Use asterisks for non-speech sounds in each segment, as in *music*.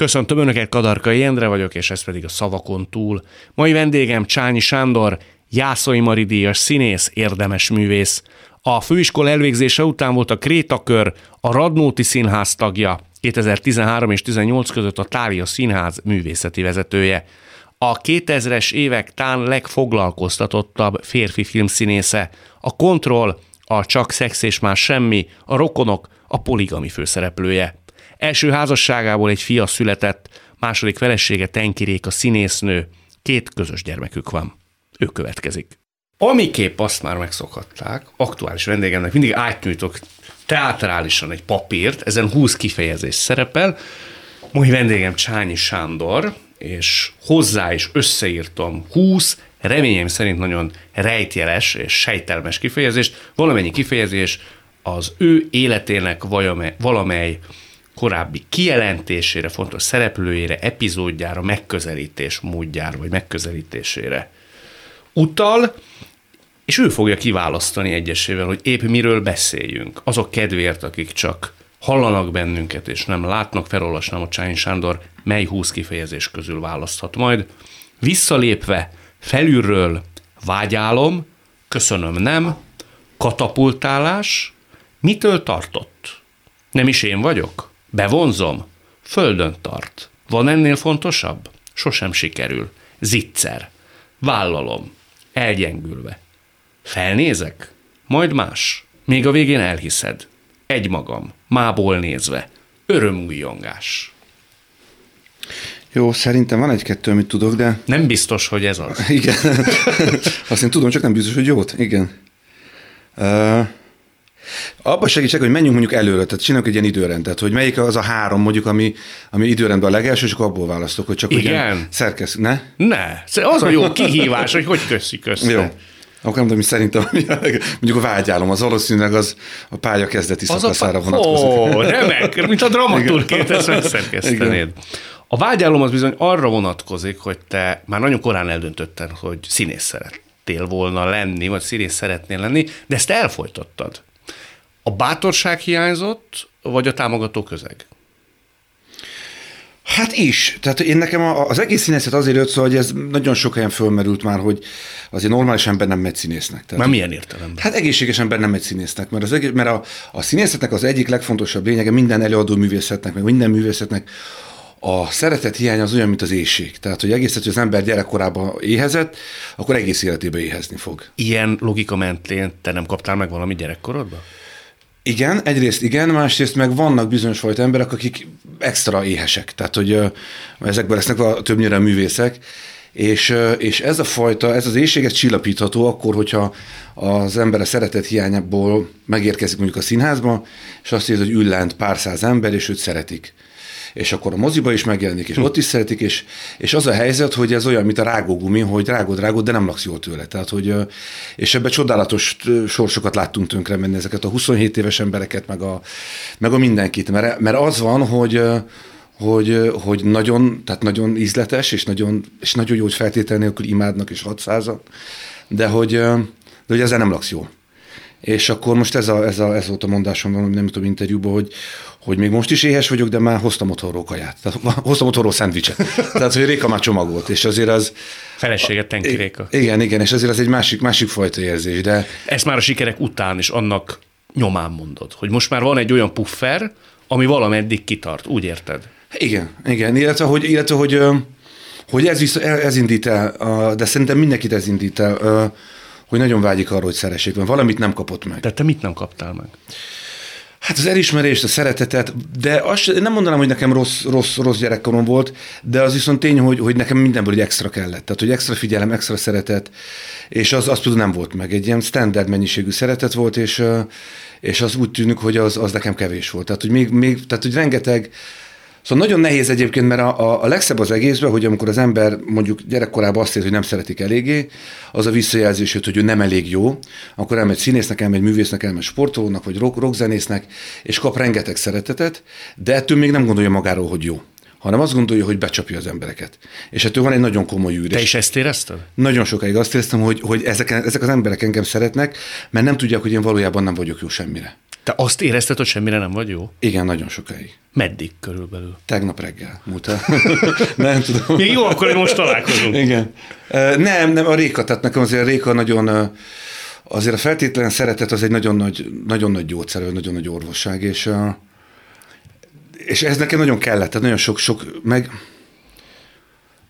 Köszöntöm Önöket, Kadarkai Endre vagyok, és ez pedig a Szavakon túl. Mai vendégem Csányi Sándor, Jászai Mari díjas színész, érdemes művész. A főiskola elvégzése után volt a Krétakör, a Radnóti Színház tagja, 2013 és 18 között a Tália Színház művészeti vezetője. A 2000-es évek tán legfoglalkoztatottabb férfi filmszínésze, a Kontroll, a Csak szex és más semmi, a Rokonok, a poligami főszereplője. Első házasságából egy fia született, második felesége Tenkirék a színésznő, két közös gyermekük van. Ő következik. Amiképp azt már megszokhatták, aktuális vendégemnek mindig átnyújtok teátrálisan egy papírt, ezen 20 kifejezés szerepel. Mai vendégem Csányi Sándor, és hozzá is összeírtam 20, reményem szerint nagyon rejtjeles és sejtelmes kifejezést, valamennyi kifejezés az ő életének valamely, valamely korábbi kijelentésére, fontos szereplőjére, epizódjára, megközelítés módjára, vagy megközelítésére utal, és ő fogja kiválasztani egyesével, hogy épp miről beszéljünk. Azok kedvéért, akik csak hallanak bennünket, és nem látnak, felolvasnám a Csány Sándor, mely húsz kifejezés közül választhat majd. Visszalépve, felülről vágyálom, köszönöm nem, katapultálás, mitől tartott? Nem is én vagyok? Bevonzom? Földön tart. Van ennél fontosabb? Sosem sikerül. Zicser. Vállalom. Elgyengülve. Felnézek? Majd más. Még a végén elhiszed. Egymagam. Mából nézve. Örömújongás. Jó, szerintem van egy-kettő, amit tudok, de... Nem biztos, hogy ez az. Igen. *laughs* Azt én tudom, csak nem biztos, hogy jót. Igen. Uh, abba segítsek, hogy menjünk mondjuk előre, tehát csináljuk egy ilyen időrendet, hogy melyik az a három mondjuk, ami, ami időrendben a legelső, és akkor abból választok, hogy csak Igen. szerkesz, ne? Ne, az a jó kihívás, hogy hogy köszik össze. Jó. Akkor nem tudom, szerintem, mondjuk a vágyálom, az valószínűleg az a pálya kezdeti az szakaszára a, vonatkozik. Ó, remek, mint a dramaturgét ezt megszerkesztenéd. A vágyálom az bizony arra vonatkozik, hogy te már nagyon korán eldöntötted, hogy színész szerettél volna lenni, vagy színész szeretnél lenni, de ezt elfolytattad. A bátorság hiányzott, vagy a támogató közeg? Hát is. Tehát én nekem az egész színészet azért jött szó, hogy ez nagyon sok helyen fölmerült már, hogy azért normális ember nem megy színésznek. Tehát, már milyen értelemben? Hát egészséges ember nem megy színésznek, mert, az egész, mert a, a színészetnek az egyik legfontosabb lényege minden előadó művészetnek, meg minden művészetnek a szeretet hiánya az olyan, mint az éjség. Tehát, hogy egész, hogy az ember gyerekkorában éhezett, akkor egész életében éhezni fog. Ilyen logika mentén te nem kaptál meg valami gyerekkorodban? Igen, egyrészt igen, másrészt meg vannak bizonyos fajta emberek, akik extra éhesek, tehát hogy ezekben lesznek a többnyire művészek, és, és ez a fajta, ez az éjség, ez csillapítható akkor, hogyha az ember a szeretet hiányából megérkezik mondjuk a színházba, és azt érzi, hogy ül lent pár száz ember, és őt szeretik és akkor a moziba is megjelenik, és hm. ott is szeretik, és, és az a helyzet, hogy ez olyan, mint a rágógumi, hogy rágod, rágod, de nem laksz jól tőle. Tehát, hogy, és ebbe csodálatos sorsokat láttunk tönkre menni, ezeket a 27 éves embereket, meg a, meg a mindenkit, mert, mert az van, hogy hogy, hogy nagyon, tehát nagyon ízletes, és nagyon, és nagyon jó, hogy feltétel nélkül imádnak, és 600 de hogy, de hogy ezzel nem laksz jól. És akkor most ez, a, ez, a, ez volt a mondásom valami, nem tudom, interjúban, hogy, hogy még most is éhes vagyok, de már hoztam otthonról kaját. Tehát *laughs* hoztam otthonról szendvicset. Tehát, hogy Réka már csomagolt, és azért az... Feleséget tenki Réka. Igen, igen, és azért az egy másik, másik fajta érzés, de... Ezt már a sikerek után is annak nyomán mondod, hogy most már van egy olyan puffer, ami valameddig kitart, úgy érted? Igen, igen, illetve hogy, illetve, hogy, hogy ez, visz, ez indít el, de szerintem mindenkit ez indít el, hogy nagyon vágyik arra, hogy szeressék, mert valamit nem kapott meg. De te mit nem kaptál meg? Hát az elismerést, a szeretetet, de azt nem mondanám, hogy nekem rossz, rossz, rossz gyerekkorom volt, de az viszont tény, hogy, hogy nekem mindenből egy extra kellett. Tehát, hogy extra figyelem, extra szeretet, és az, az nem volt meg. Egy ilyen standard mennyiségű szeretet volt, és, és az úgy tűnik, hogy az, az nekem kevés volt. Tehát, hogy még, még tehát, hogy rengeteg Szóval nagyon nehéz egyébként, mert a, a, a legszebb az egészben, hogy amikor az ember mondjuk gyerekkorában azt érzi, hogy nem szeretik eléggé, az a visszajelzés, hogy ő nem elég jó, akkor elmegy színésznek, elmegy művésznek, elmegy sportolónak, vagy rock, rockzenésznek, és kap rengeteg szeretetet, de ettől még nem gondolja magáról, hogy jó hanem azt gondolja, hogy becsapja az embereket. És ettől van egy nagyon komoly űr. Te is ezt érezted? Nagyon sokáig azt éreztem, hogy, hogy ezek, ezek az emberek engem szeretnek, mert nem tudják, hogy én valójában nem vagyok jó semmire. Te azt érezted, hogy semmire nem vagy jó? Igen, nagyon sokáig. Meddig körülbelül? Tegnap reggel múlt *laughs* nem tudom. Még jó, akkor most találkozunk. Igen. Nem, nem, a Réka, tehát nekem azért a Réka nagyon, azért a feltétlen szeretet az egy nagyon nagy, nagyon nagy gyógyszer, nagyon nagy orvosság, és, és ez nekem nagyon kellett, tehát nagyon sok-sok, meg,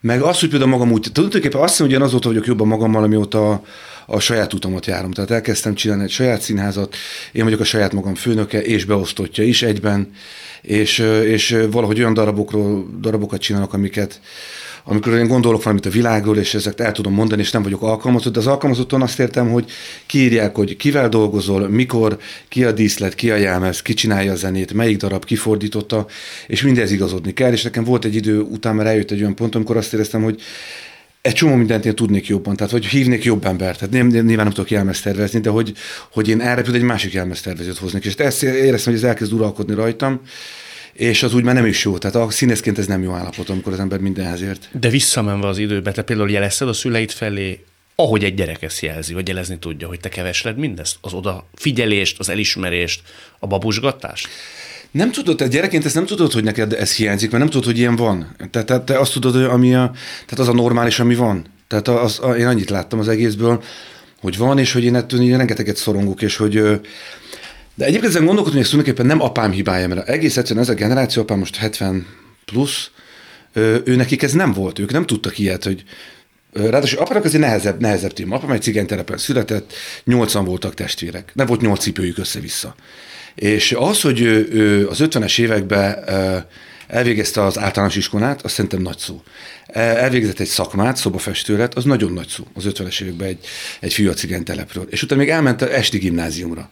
meg az, hogy például magam úgy, tulajdonképpen azt hiszem, hogy én azóta vagyok jobban magammal, amióta a, saját utamat járom. Tehát elkezdtem csinálni egy saját színházat, én vagyok a saját magam főnöke és beosztottja is egyben, és, és valahogy olyan darabokról, darabokat csinálok, amiket, amikor én gondolok valamit a világról, és ezeket el tudom mondani, és nem vagyok alkalmazott, de az alkalmazottan azt értem, hogy kiírják, hogy kivel dolgozol, mikor, ki a díszlet, ki a jelmez, ki csinálja a zenét, melyik darab kifordította, és mindez igazodni kell, és nekem volt egy idő után, mert eljött egy olyan pont, amikor azt éreztem, hogy egy csomó mindent én tudnék jobban, tehát hogy hívnék jobb embert, tehát nem, nyilván nem tudok jelmezt tervezni, de hogy, hogy én erre például egy másik jelmezt hoznék, és ezt éreztem, hogy ez elkezd uralkodni rajtam, és az úgy már nem is jó. Tehát a színészként ez nem jó állapot, amikor az ember mindenhez ért. De visszamenve az időbe, te például jelezted a szüleid felé, ahogy egy gyerek ezt jelzi, vagy jelezni tudja, hogy te kevesled mindezt? Az oda figyelést, az elismerést, a babusgatást? Nem tudod, te gyerekként ezt nem tudod, hogy neked ez hiányzik, mert nem tudod, hogy ilyen van. Tehát te, te azt tudod, hogy ami a, tehát az a normális, ami van. Tehát az, az, én annyit láttam az egészből, hogy van, és hogy én ettől így rengeteget szorongok, és hogy de egyébként ezen gondolkodom, hogy ez tulajdonképpen nem apám hibája, mert egész egyszerűen ez a generáció, apám most 70 plusz, ő nekik ez nem volt, ők nem tudtak ilyet, hogy Ráadásul apának azért nehezebb, nehezebb téma. Apám egy cigánytelepen született, nyolcan voltak testvérek. Nem volt nyolc cipőjük össze-vissza. És az, hogy ő, ő az 50-es években elvégezte az általános iskolát, az szerintem nagy szó. Elvégzett egy szakmát, szobafestő lett, az nagyon nagy szó az 50-es években egy, egy fiú a cigánytelepről. És utána még elment a esti gimnáziumra.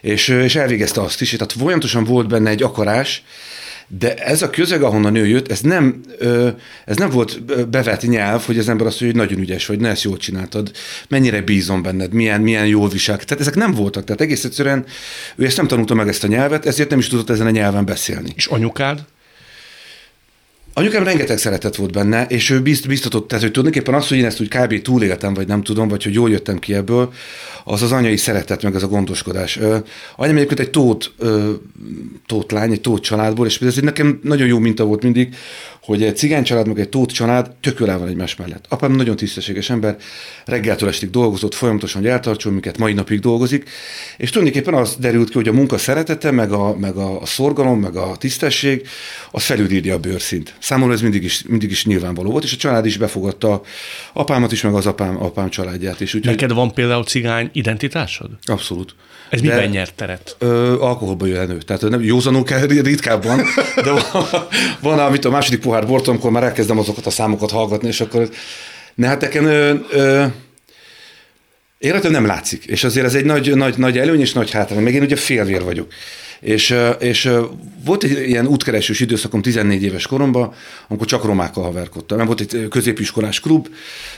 És, és elvégezte azt is, tehát folyamatosan volt benne egy akarás, de ez a közeg, ahonnan ő jött, ez nem, ez nem volt bevett nyelv, hogy az ember azt mondja, hogy nagyon ügyes vagy, ne ezt jól csináltad, mennyire bízom benned, milyen, milyen jól visel. Tehát ezek nem voltak. Tehát egész egyszerűen ő ezt nem tanulta meg ezt a nyelvet, ezért nem is tudott ezen a nyelven beszélni. És anyukád? Anyukám rengeteg szeretet volt benne, és ő bizt, biztatott, tehát hogy tulajdonképpen az, hogy én ezt úgy kb. túléltem, vagy nem tudom, vagy hogy jól jöttem ki ebből, az az anyai szeretet, meg az a gondoskodás. anyám egyébként egy tót, tót lány, egy tót családból, és ez nekem nagyon jó minta volt mindig, hogy egy cigány család, meg egy tót család tök jól van egymás mellett. Apám nagyon tisztességes ember, reggeltől estig dolgozott, folyamatosan, hogy eltartson minket, mai napig dolgozik, és tulajdonképpen az derült ki, hogy a munka szeretete, meg a, meg a, a szorgalom, meg a tisztesség, az felülírja a bőrszint. Számomra ez mindig is, mindig is nyilvánvaló volt, és a család is befogadta apámat is, meg az apám, apám családját is. Úgyhogy... Neked van például cigány identitásod? Abszolút. Ez de, miben nyert teret? Ö, alkoholba jön elő. Tehát nem józanul kell ritkábban, de van, van amit a második pohár bortom, amikor már elkezdem azokat a számokat hallgatni, és akkor ne hát nekem ö, ö, életem nem látszik, és azért ez egy nagy, nagy, nagy előny és nagy hátrány, meg én ugye félvér vagyok. És, és volt egy ilyen útkeresős időszakom 14 éves koromban, amikor csak romákkal haverkodtam. Mert volt egy középiskolás klub,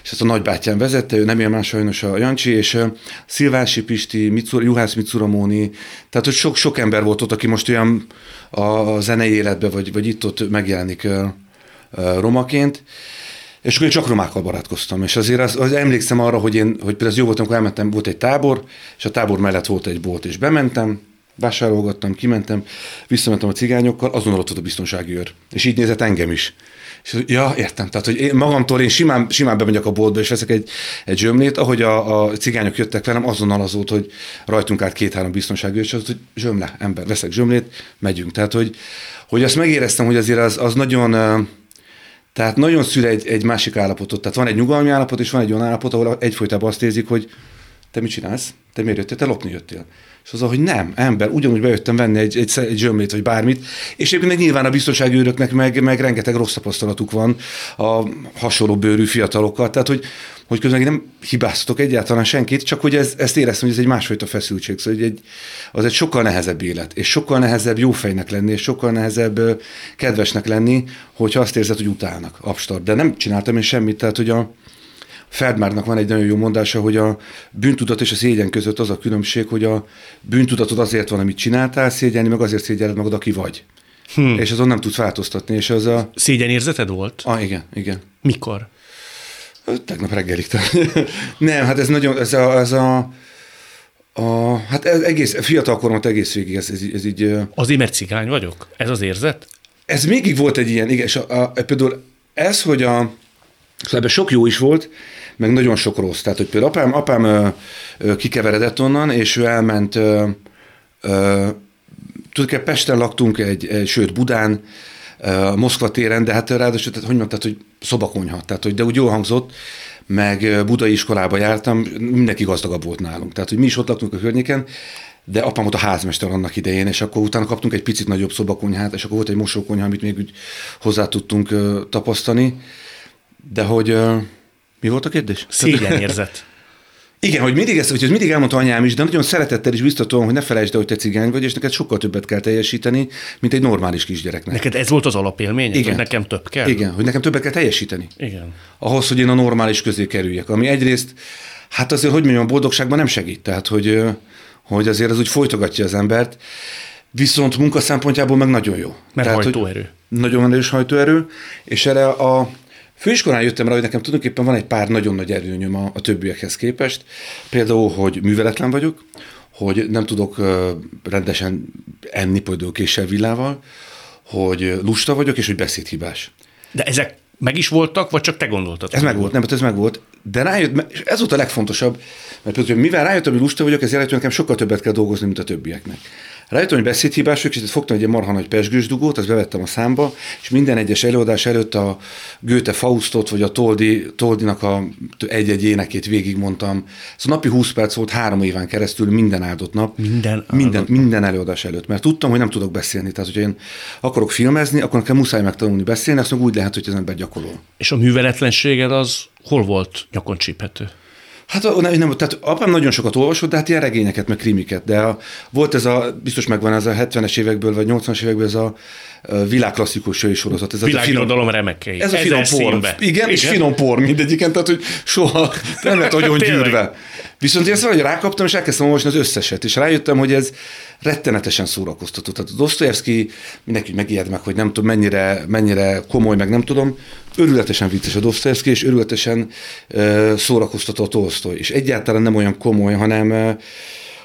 és ezt a nagybátyám vezette, ő nem él más sajnos a Jancsi, és Szilvási Pisti, Mitsur, Juhász Mitsuramóni, tehát hogy sok, sok ember volt ott, aki most olyan a zenei életben, vagy, vagy itt-ott megjelenik romaként, és akkor én csak romákkal barátkoztam, és azért az, az emlékszem arra, hogy én, hogy például jó volt, amikor elmentem, volt egy tábor, és a tábor mellett volt egy bolt, és bementem, vásárolgattam, kimentem, visszamentem a cigányokkal, azonnal ott volt a biztonsági őr. És így nézett engem is. És ja, értem. Tehát, hogy én magamtól én simán, simán bemegyek a boltba, és veszek egy, egy zsömlét, ahogy a, a cigányok jöttek velem, azonnal az volt, hogy rajtunk át két-három biztonsági és az, hogy zsömle, ember, veszek zsömlét, megyünk. Tehát, hogy, hogy azt megéreztem, hogy azért az, az nagyon, tehát nagyon szül egy, egy másik állapotot. Tehát van egy nyugalmi állapot, és van egy olyan állapot, ahol egyfolytában azt érzik, hogy te mit csinálsz? Te miért jöttél? Te lopni jöttél. És az, hogy nem, ember, ugyanúgy bejöttem venni egy, egy, egy zsömlét, vagy bármit, és egyébként nyilván a biztonsági őröknek meg, meg rengeteg rossz tapasztalatuk van a hasonló bőrű fiatalokkal, tehát hogy, hogy közben nem hibáztatok egyáltalán senkit, csak hogy ez, ezt éreztem, hogy ez egy másfajta feszültség, szóval egy, az egy sokkal nehezebb élet, és sokkal nehezebb jófejnek lenni, és sokkal nehezebb kedvesnek lenni, hogyha azt érzed, hogy utálnak, abstart. De nem csináltam én semmit, tehát hogy a, Feldmárnak van egy nagyon jó mondása, hogy a bűntudat és a szégyen között az a különbség, hogy a bűntudatod azért van, amit csináltál, szégyelni meg azért szégyeled magad, aki vagy. Hmm. És azon nem tudsz változtatni. És az a... Szégyenérzeted volt? Ah, igen, igen. Mikor? Tegnap reggelig. *laughs* nem, hát ez nagyon, ez a, ez a a, hát ez egész, fiatal koromat egész végig, ez, ez, ez így... Az mert cigány vagyok? Ez az érzet? Ez mégig volt egy ilyen, igen, és a, a, például ez, hogy a, szóval ebben sok jó is volt, meg nagyon sok rossz. Tehát, hogy például apám, apám ö, ö, kikeveredett onnan, és ő elment, ö, ö, Pesten laktunk, egy, egy, sőt Budán, ö, Moszkva téren, de hát ráadásul, tehát, hogy mondtad, hogy szobakonyha, tehát, hogy, de úgy jól hangzott, meg budai iskolába jártam, mindenki gazdagabb volt nálunk. Tehát, hogy mi is ott laktunk a környéken, de apám volt a házmester annak idején, és akkor utána kaptunk egy picit nagyobb szobakonyhát, és akkor volt egy mosókonyha, amit még úgy hozzá tudtunk tapasztani. De hogy mi volt a kérdés? Szégyenérzet. *laughs* Igen, hogy mindig ezt, hogy mindig elmondta anyám is, de nagyon szeretettel is biztatom, hogy ne felejtsd el, hogy te cigány vagy, és neked sokkal többet kell teljesíteni, mint egy normális kisgyereknek. Neked ez volt az alapélmény, Igen. hogy nekem több kell? Igen, hogy nekem többet kell teljesíteni. Igen. Ahhoz, hogy én a normális közé kerüljek. Ami egyrészt, hát azért, hogy mondjam, a boldogságban nem segít. Tehát, hogy, hogy azért az úgy folytogatja az embert. Viszont munka szempontjából meg nagyon jó. Mert Tehát, hajtóerő. Nagyon erős hajtóerő, és erre a Főiskolán jöttem rá, hogy nekem tulajdonképpen van egy pár nagyon nagy erőnyöm a, a többiekhez képest. Például, hogy műveletlen vagyok, hogy nem tudok rendesen enni például késsel villával, hogy lusta vagyok, és hogy beszédhibás. De ezek meg is voltak, vagy csak te gondoltad? Ez meg volt, nem, ez meg volt. De rájött, és ez volt a legfontosabb, mert például, mivel rájöttem, hogy lusta vagyok, ezért nekem sokkal többet kell dolgozni, mint a többieknek. Rájöttem, hogy beszédhibás vagyok, és fogtam egy marha nagy pesgős dugót, azt bevettem a számba, és minden egyes előadás előtt a Goethe Faustot, vagy a Toldi, Toldinak a egy-egy énekét végigmondtam. Szóval napi 20 perc volt három éven keresztül, minden áldott nap. Minden, minden, minden előadás előtt, mert tudtam, hogy nem tudok beszélni. Tehát, hogyha én akarok filmezni, akkor nekem muszáj megtanulni beszélni, azt úgy lehet, hogy az ember gyakorol. És a műveletlenséged az hol volt nyakon csíphető? Hát nem, nem, tehát apám nagyon sokat olvasott, de hát ilyen regényeket, meg krimiket, de a, volt ez a, biztos megvan ez a 70-es évekből, vagy 80-as évekből ez a, világklasszikus sorozat. Ez Világirodalom remekei. Ez a finom por. Igen, Igen, és finom por mindegyiken, tehát hogy soha nem lett *laughs* olyan gyűrve. Viszont én ezt valahogy rákaptam, és elkezdtem olvasni az összeset, és rájöttem, hogy ez rettenetesen szórakoztató. Tehát Dostoyevsky, mindenki megijed meg, hogy nem tudom mennyire, mennyire komoly, meg nem tudom, örületesen vicces a Dostoyevsky, és örületesen uh, szórakoztató a Tolstoy. És egyáltalán nem olyan komoly, hanem, uh,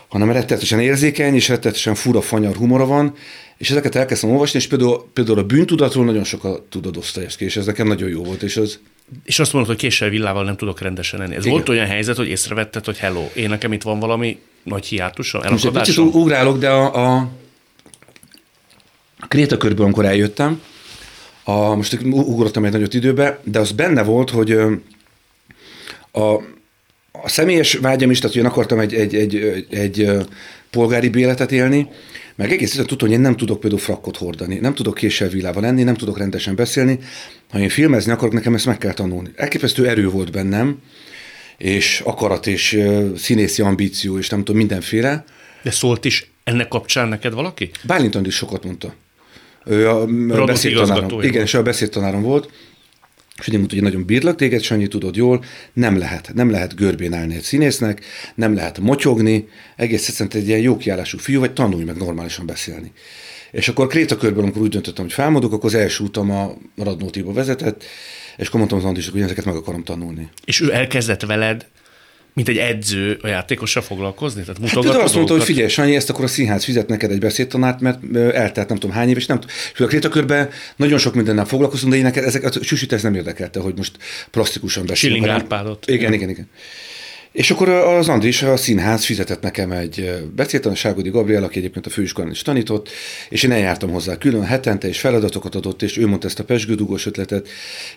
hanem rettenetesen érzékeny, és rettenetesen fura, fanyar humora van, és ezeket elkezdtem olvasni, és például, például a bűntudatról nagyon sokat tud a Dostoyevsky, és ez nekem nagyon jó volt, és az, és azt mondod, hogy késsel villával nem tudok rendesen enni. Ez Igen. volt olyan helyzet, hogy észrevetted, hogy hello, én nekem itt van valami nagy hiátusom, elakadásom? Most egy ugrálok, de a, a Krétakörből, amikor eljöttem, a, most ugrottam egy nagyot időbe, de az benne volt, hogy a, a személyes vágyam is, tehát hogy én akartam egy, egy, egy, egy, egy polgári béletet élni, meg egész egyszerűen tudtam, hogy én nem tudok például frakkot hordani, nem tudok késsel villával lenni, nem tudok rendesen beszélni. Ha én filmezni akarok, nekem ezt meg kell tanulni. Elképesztő erő volt bennem, és akarat, és színészi ambíció, és nem tudom, mindenféle. De szólt is ennek kapcsán neked valaki? Bálinton is sokat mondta. Ő a, a beszédtanárom. Igen, és a beszédtanárom volt. És úgy mondta, hogy nagyon bírlak téged, Sanyi, tudod jól, nem lehet. Nem lehet görbén állni egy színésznek, nem lehet motyogni, egész egyszerűen egy ilyen jó kiállású fiú, vagy tanulj meg normálisan beszélni. És akkor Kréta körben, amikor úgy döntöttem, hogy felmondok, akkor az első útam a Radnótiba vezetett, és akkor mondtam az Andisnak, hogy ezeket meg akarom tanulni. És ő elkezdett veled mint egy edző a játékossal foglalkozni? Tehát hát például azt mondta, hogy figyelj, Sanyi, ezt akkor a színház fizet neked egy beszédtanárt, mert eltelt nem tudom hány év, és nem tudom. A krétakörben nagyon sok mindennel foglalkozunk, de én neked ezek a süsít ez nem érdekelte, hogy most plastikusan beszélünk. Schilling Árpádot. Igen, igen, igen. És akkor az Andris, a színház fizetett nekem egy beszélt a Ságodi Gabriel, aki egyébként a főiskolán is tanított, és én eljártam hozzá külön hetente, és feladatokat adott, és ő mondta ezt a pesgődugós ötletet,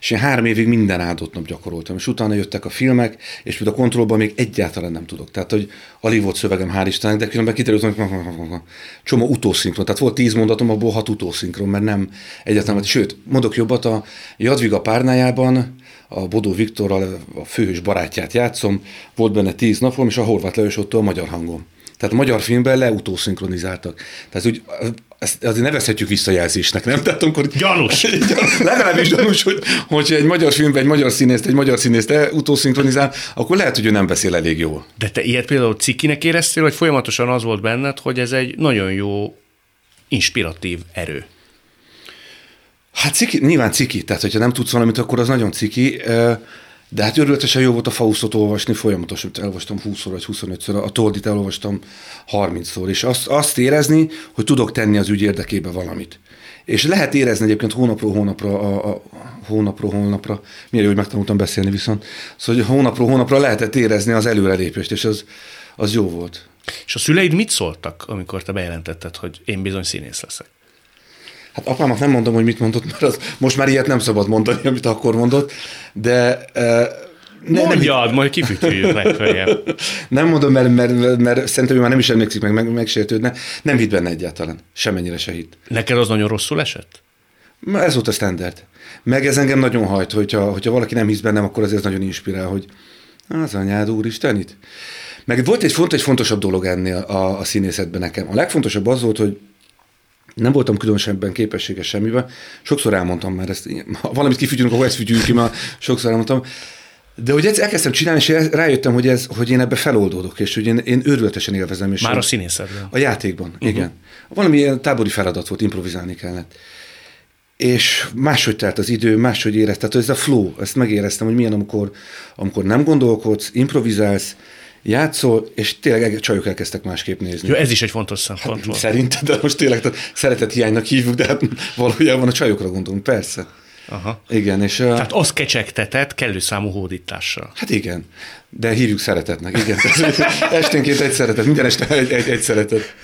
és én három évig minden áldott nap gyakoroltam, és utána jöttek a filmek, és mint a kontrollban még egyáltalán nem tudok. Tehát, hogy alig volt szövegem, hál' Istennek, de különben kiderült, hogy csomó utószinkron. Tehát volt tíz mondatom, abból hat utószinkron, mert nem egyáltalán. Sőt, mondok jobbat, a Jadviga párnájában a Bodó Viktorral, a főhős barátját játszom, volt benne tíz napom, és a Horváth Lajos ott a magyar hangom. Tehát a magyar filmben leutószinkronizáltak. Tehát úgy, ezt azért nevezhetjük visszajelzésnek, nem? Tehát amikor... Gyanús! *laughs* Legalábbis gyanús, hogy, hogy egy magyar filmben egy magyar színészt, egy magyar színészt utószinkronizál, akkor lehet, hogy ő nem beszél elég jól. De te ilyet például cikinek éreztél, hogy folyamatosan az volt benned, hogy ez egy nagyon jó inspiratív erő. Hát ciki, nyilván ciki, tehát hogyha nem tudsz valamit, akkor az nagyon ciki, de hát örületesen jó volt a Faustot olvasni, folyamatosan elolvastam 20 vagy 25-ször, a Tordit elolvastam 30-szor, és azt, azt érezni, hogy tudok tenni az ügy érdekébe valamit. És lehet érezni egyébként hónapról hónapra, a, a hónapról hónapra, miért hogy megtanultam beszélni viszont, szóval hogy hónapról hónapra lehetett érezni az előrelépést, és az, az jó volt. És a szüleid mit szóltak, amikor te bejelentetted, hogy én bizony színész leszek? Hát apámat nem mondom, hogy mit mondott, mert az, most már ilyet nem szabad mondani, amit akkor mondott, de ne, Mondjad, nem, majd kifütyüljük legfeljebb. *laughs* nem mondom, mert, mert, mert, mert szerintem ő már nem is emlékszik meg, meg megsértődne. Nem hitt benne egyáltalán. Semennyire se hitt. Neked az nagyon rosszul esett? Ez volt a standard. Meg ez engem nagyon hajt, hogyha, hogyha valaki nem hisz bennem, akkor azért nagyon inspirál, hogy az anyád úristen itt. Meg volt egy, font, egy fontosabb dolog ennél a, a színészetben nekem. A legfontosabb az volt, hogy nem voltam különösebben képességes semmiben. Sokszor elmondtam már ezt, ha valamit kifütyülünk, akkor ezt fütyüljük ki, már sokszor elmondtam. De hogy ezt elkezdtem csinálni, és rájöttem, hogy, ez, hogy én ebbe feloldódok, és hogy én, én őrületesen élvezem. És Már a színészetben. A játékban, uh-huh. igen. Valami ilyen tábori feladat volt, improvizálni kellett. És máshogy telt az idő, máshogy éreztem, tehát ez a flow, ezt megéreztem, hogy milyen, amikor, amikor nem gondolkodsz, improvizálsz, játszol, és tényleg csajok elkezdtek másképp nézni. Jó, ez is egy fontos szempont hát, Szerinted, de most tényleg szeretett hiánynak hívjuk, de hát valójában a csajokra gondolunk, persze. Aha. Igen, és... Tehát az kecsegtetett kellő számú hódítással. Hát igen, de hívjuk szeretetnek, igen. *laughs* Esténként egy szeretet, minden este egy, egy, egy szeretet.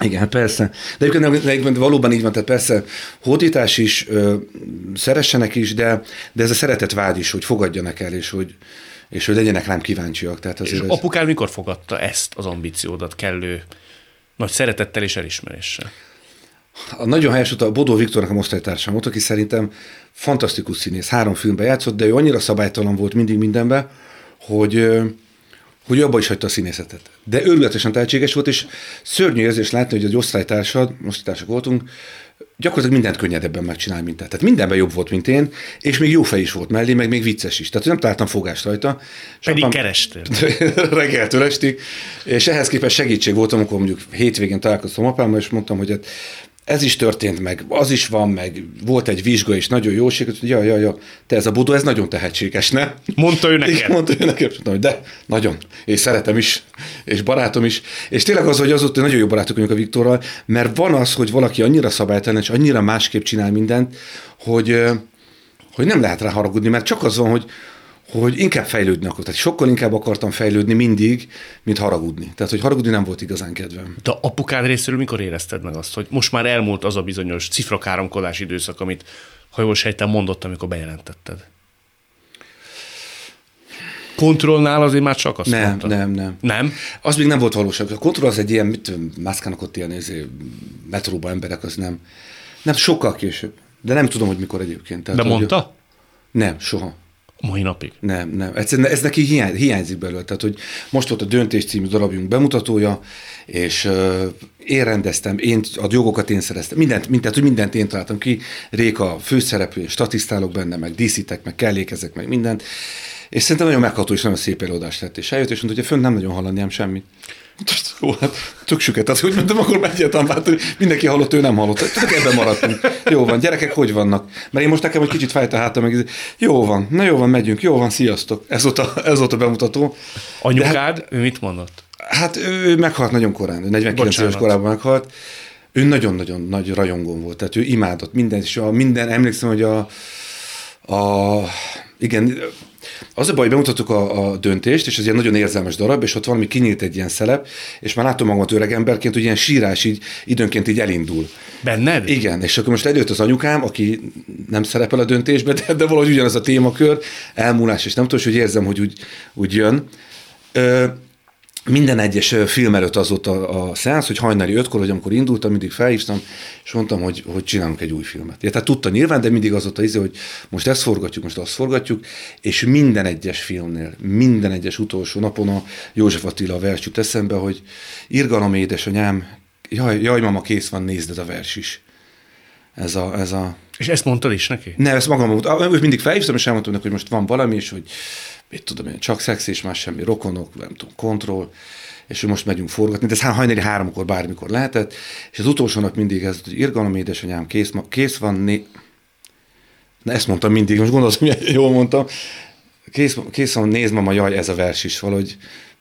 Igen, persze. De egyébként, egyébként valóban így van, tehát persze hódítás is, ö, szeressenek is, de, de ez a szeretet vád is, hogy fogadjanak el, és hogy, és hogy legyenek rám kíváncsiak. Tehát azért és ez... apukád mikor fogadta ezt az ambíciódat kellő nagy szeretettel és elismeréssel? A nagyon helyes a Bodó Viktornak a osztálytársam volt, aki szerintem fantasztikus színész, három filmben játszott, de ő annyira szabálytalan volt mindig mindenben, hogy hogy abba is hagyta a színészetet. De őrületesen tehetséges volt, és szörnyű érzés látni, hogy egy osztálytársad, osztálytársak voltunk, gyakorlatilag mindent könnyedebben megcsinál, mint te. Tehát mindenben jobb volt, mint én, és még jó fej is volt mellé, meg még vicces is. Tehát nem találtam fogást rajta. Pedig apám, kerestél. *laughs* reggeltől estig, és ehhez képest segítség volt, amikor mondjuk hétvégén találkoztam apámmal, és mondtam, hogy hát ez is történt meg, az is van, meg volt egy vizsga is, nagyon jó hogy ja, ja, ja, te ez a Budó, ez nagyon tehetséges, ne? Mondta ő nekem. Igen, mondta ő nekem, mondtam, hogy de, nagyon, és szeretem is, és barátom is, és tényleg az, hogy azóta nagyon jó barátok vagyunk a Viktorral, mert van az, hogy valaki annyira szabálytalan, és annyira másképp csinál mindent, hogy, hogy nem lehet rá haragudni, mert csak az van, hogy, hogy inkább fejlődni akartam. Tehát sokkal inkább akartam fejlődni mindig, mint haragudni. Tehát, hogy haragudni nem volt igazán kedvem. De apukád részéről mikor érezted meg azt, hogy most már elmúlt az a bizonyos cifrakáromkodás időszak, amit, ha jól sejtem, mondott, amikor bejelentetted? Kontrollnál azért már csak azt nem, mondta. Nem, nem, nem. Az még nem volt valóság. A kontroll az egy ilyen, mit mászkának ott ilyen izé, metróba emberek, az nem. Nem, sokkal később. De nem tudom, hogy mikor egyébként. Tehát, De mondta? Hogy, nem, soha. Mai napig? Nem, nem. Egyszerűen ez neki hiány, hiányzik belőle. Tehát, hogy most volt a Döntés című darabjunk bemutatója, és uh, én rendeztem, én, a jogokat én szereztem, mindent, mindent, hogy mindent én találtam ki, Réka főszereplő, statisztálok benne, meg díszítek, meg kellékezek, meg mindent, és szerintem nagyon megható és nagyon szép előadást lett, és eljött, és mondta, hogy fönt nem nagyon hallani semmit. Jó, hát tök süket, az, hogy mondtam, akkor megyetem, hát mindenki hallott, ő nem hallott. Tudok, ebben maradtunk. Jó van, gyerekek, hogy vannak? Mert én most nekem egy kicsit fájt a hátam, meg jó van, na jó van, megyünk, jó van, sziasztok. Ez volt a, ez volt a bemutató. Anyukád, hát, ő mit mondott? Hát ő meghalt nagyon korán, 49 éves korában meghalt. Ő nagyon-nagyon nagy rajongón volt, tehát ő imádott minden, és a minden, emlékszem, hogy a, a Igen, az a baj, hogy bemutattuk a, a döntést, és ez egy nagyon érzelmes darab, és ott valami kinyílt egy ilyen szelep, és már látom magamat öreg emberként, hogy ilyen sírás így időnként így elindul. Benned? Igen, és akkor most előtt az anyukám, aki nem szerepel a döntésben, de, de valahogy ugyanaz a témakör, elmúlás, és nem tudom, hogy érzem, hogy úgy, úgy jön. Ö, minden egyes film előtt az volt a, a szeánsz, hogy hajnali ötkor, hogy amikor indultam, mindig felhívtam, és mondtam, hogy, hogy csinálunk egy új filmet. Ja, tehát tudta nyilván, de mindig az volt az izé, hogy most ezt forgatjuk, most azt forgatjuk, és minden egyes filmnél, minden egyes utolsó napon a József Attila vers jut eszembe, hogy irgalom édesanyám, jaj, jaj, mama, kész van, nézd a vers is. Ez a, ez a... És ezt mondtad is neki? Ne, ezt magam mondtam. Mindig felhívtam, és elmondtam neki, hogy most van valami, és hogy mit tudom én, csak szex és más semmi, rokonok, nem tudom, kontroll, és most megyünk forgatni, de ez hajnali háromkor bármikor lehetett, és az utolsó nap mindig ez, hogy irgalom édesanyám, kész, kész van, né... Na ezt mondtam mindig, most gondolom, hogy jól mondtam, kész, kész van, nézd mama, jaj, ez a vers is valahogy,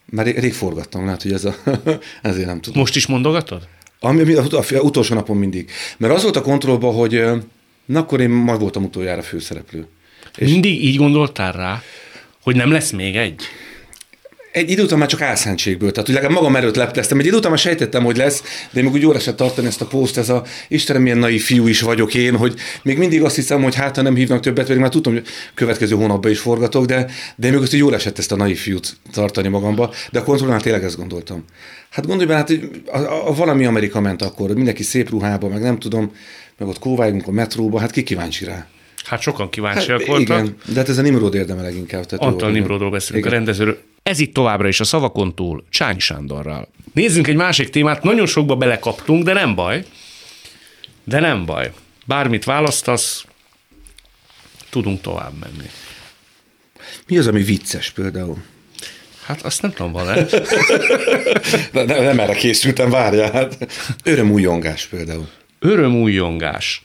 mert rég, rég forgattam, lehet, hogy ez a, *laughs* ezért nem tudom. Most is mondogatod? Ami, a, a, a, utolsó napon mindig. Mert az volt a kontrollban, hogy na akkor én majd voltam utoljára főszereplő. És mindig így gondoltál rá? Hogy nem lesz még egy? Egy idő után már csak álszántségből, tehát hogy legalább magam előtt lepteztem. Egy idő után már sejtettem, hogy lesz, de még úgy jól esett tartani ezt a poszt, ez a Istenem, milyen naiv fiú is vagyok én, hogy még mindig azt hiszem, hogy hát ha nem hívnak többet, pedig már tudom, hogy következő hónapban is forgatok, de, de még azt, hogy jól esett ezt a naiv fiút tartani magamba, de a kontrollnál tényleg ezt gondoltam. Hát gondolj bele, hát a, a, a, valami Amerika ment akkor, mindenki szép ruhába, meg nem tudom, meg ott kóváljunk a metróba, hát ki kíváncsi rá. Hát sokan kíváncsiak hát, voltak. Igen, de hát ez a Nimrod érdeme leginkább. Tehát Antal Nimrodról beszélünk, igen. a rendezőről. Ez itt továbbra is a szavakon túl, Csányi Sándorral. Nézzünk egy másik témát, nagyon sokba belekaptunk, de nem baj. De nem baj. Bármit választasz, tudunk tovább menni. Mi az, ami vicces például? Hát azt nem tudom, van de *laughs* nem, nem erre készültem, várjál. Hát. Örömújongás például. Örömújongás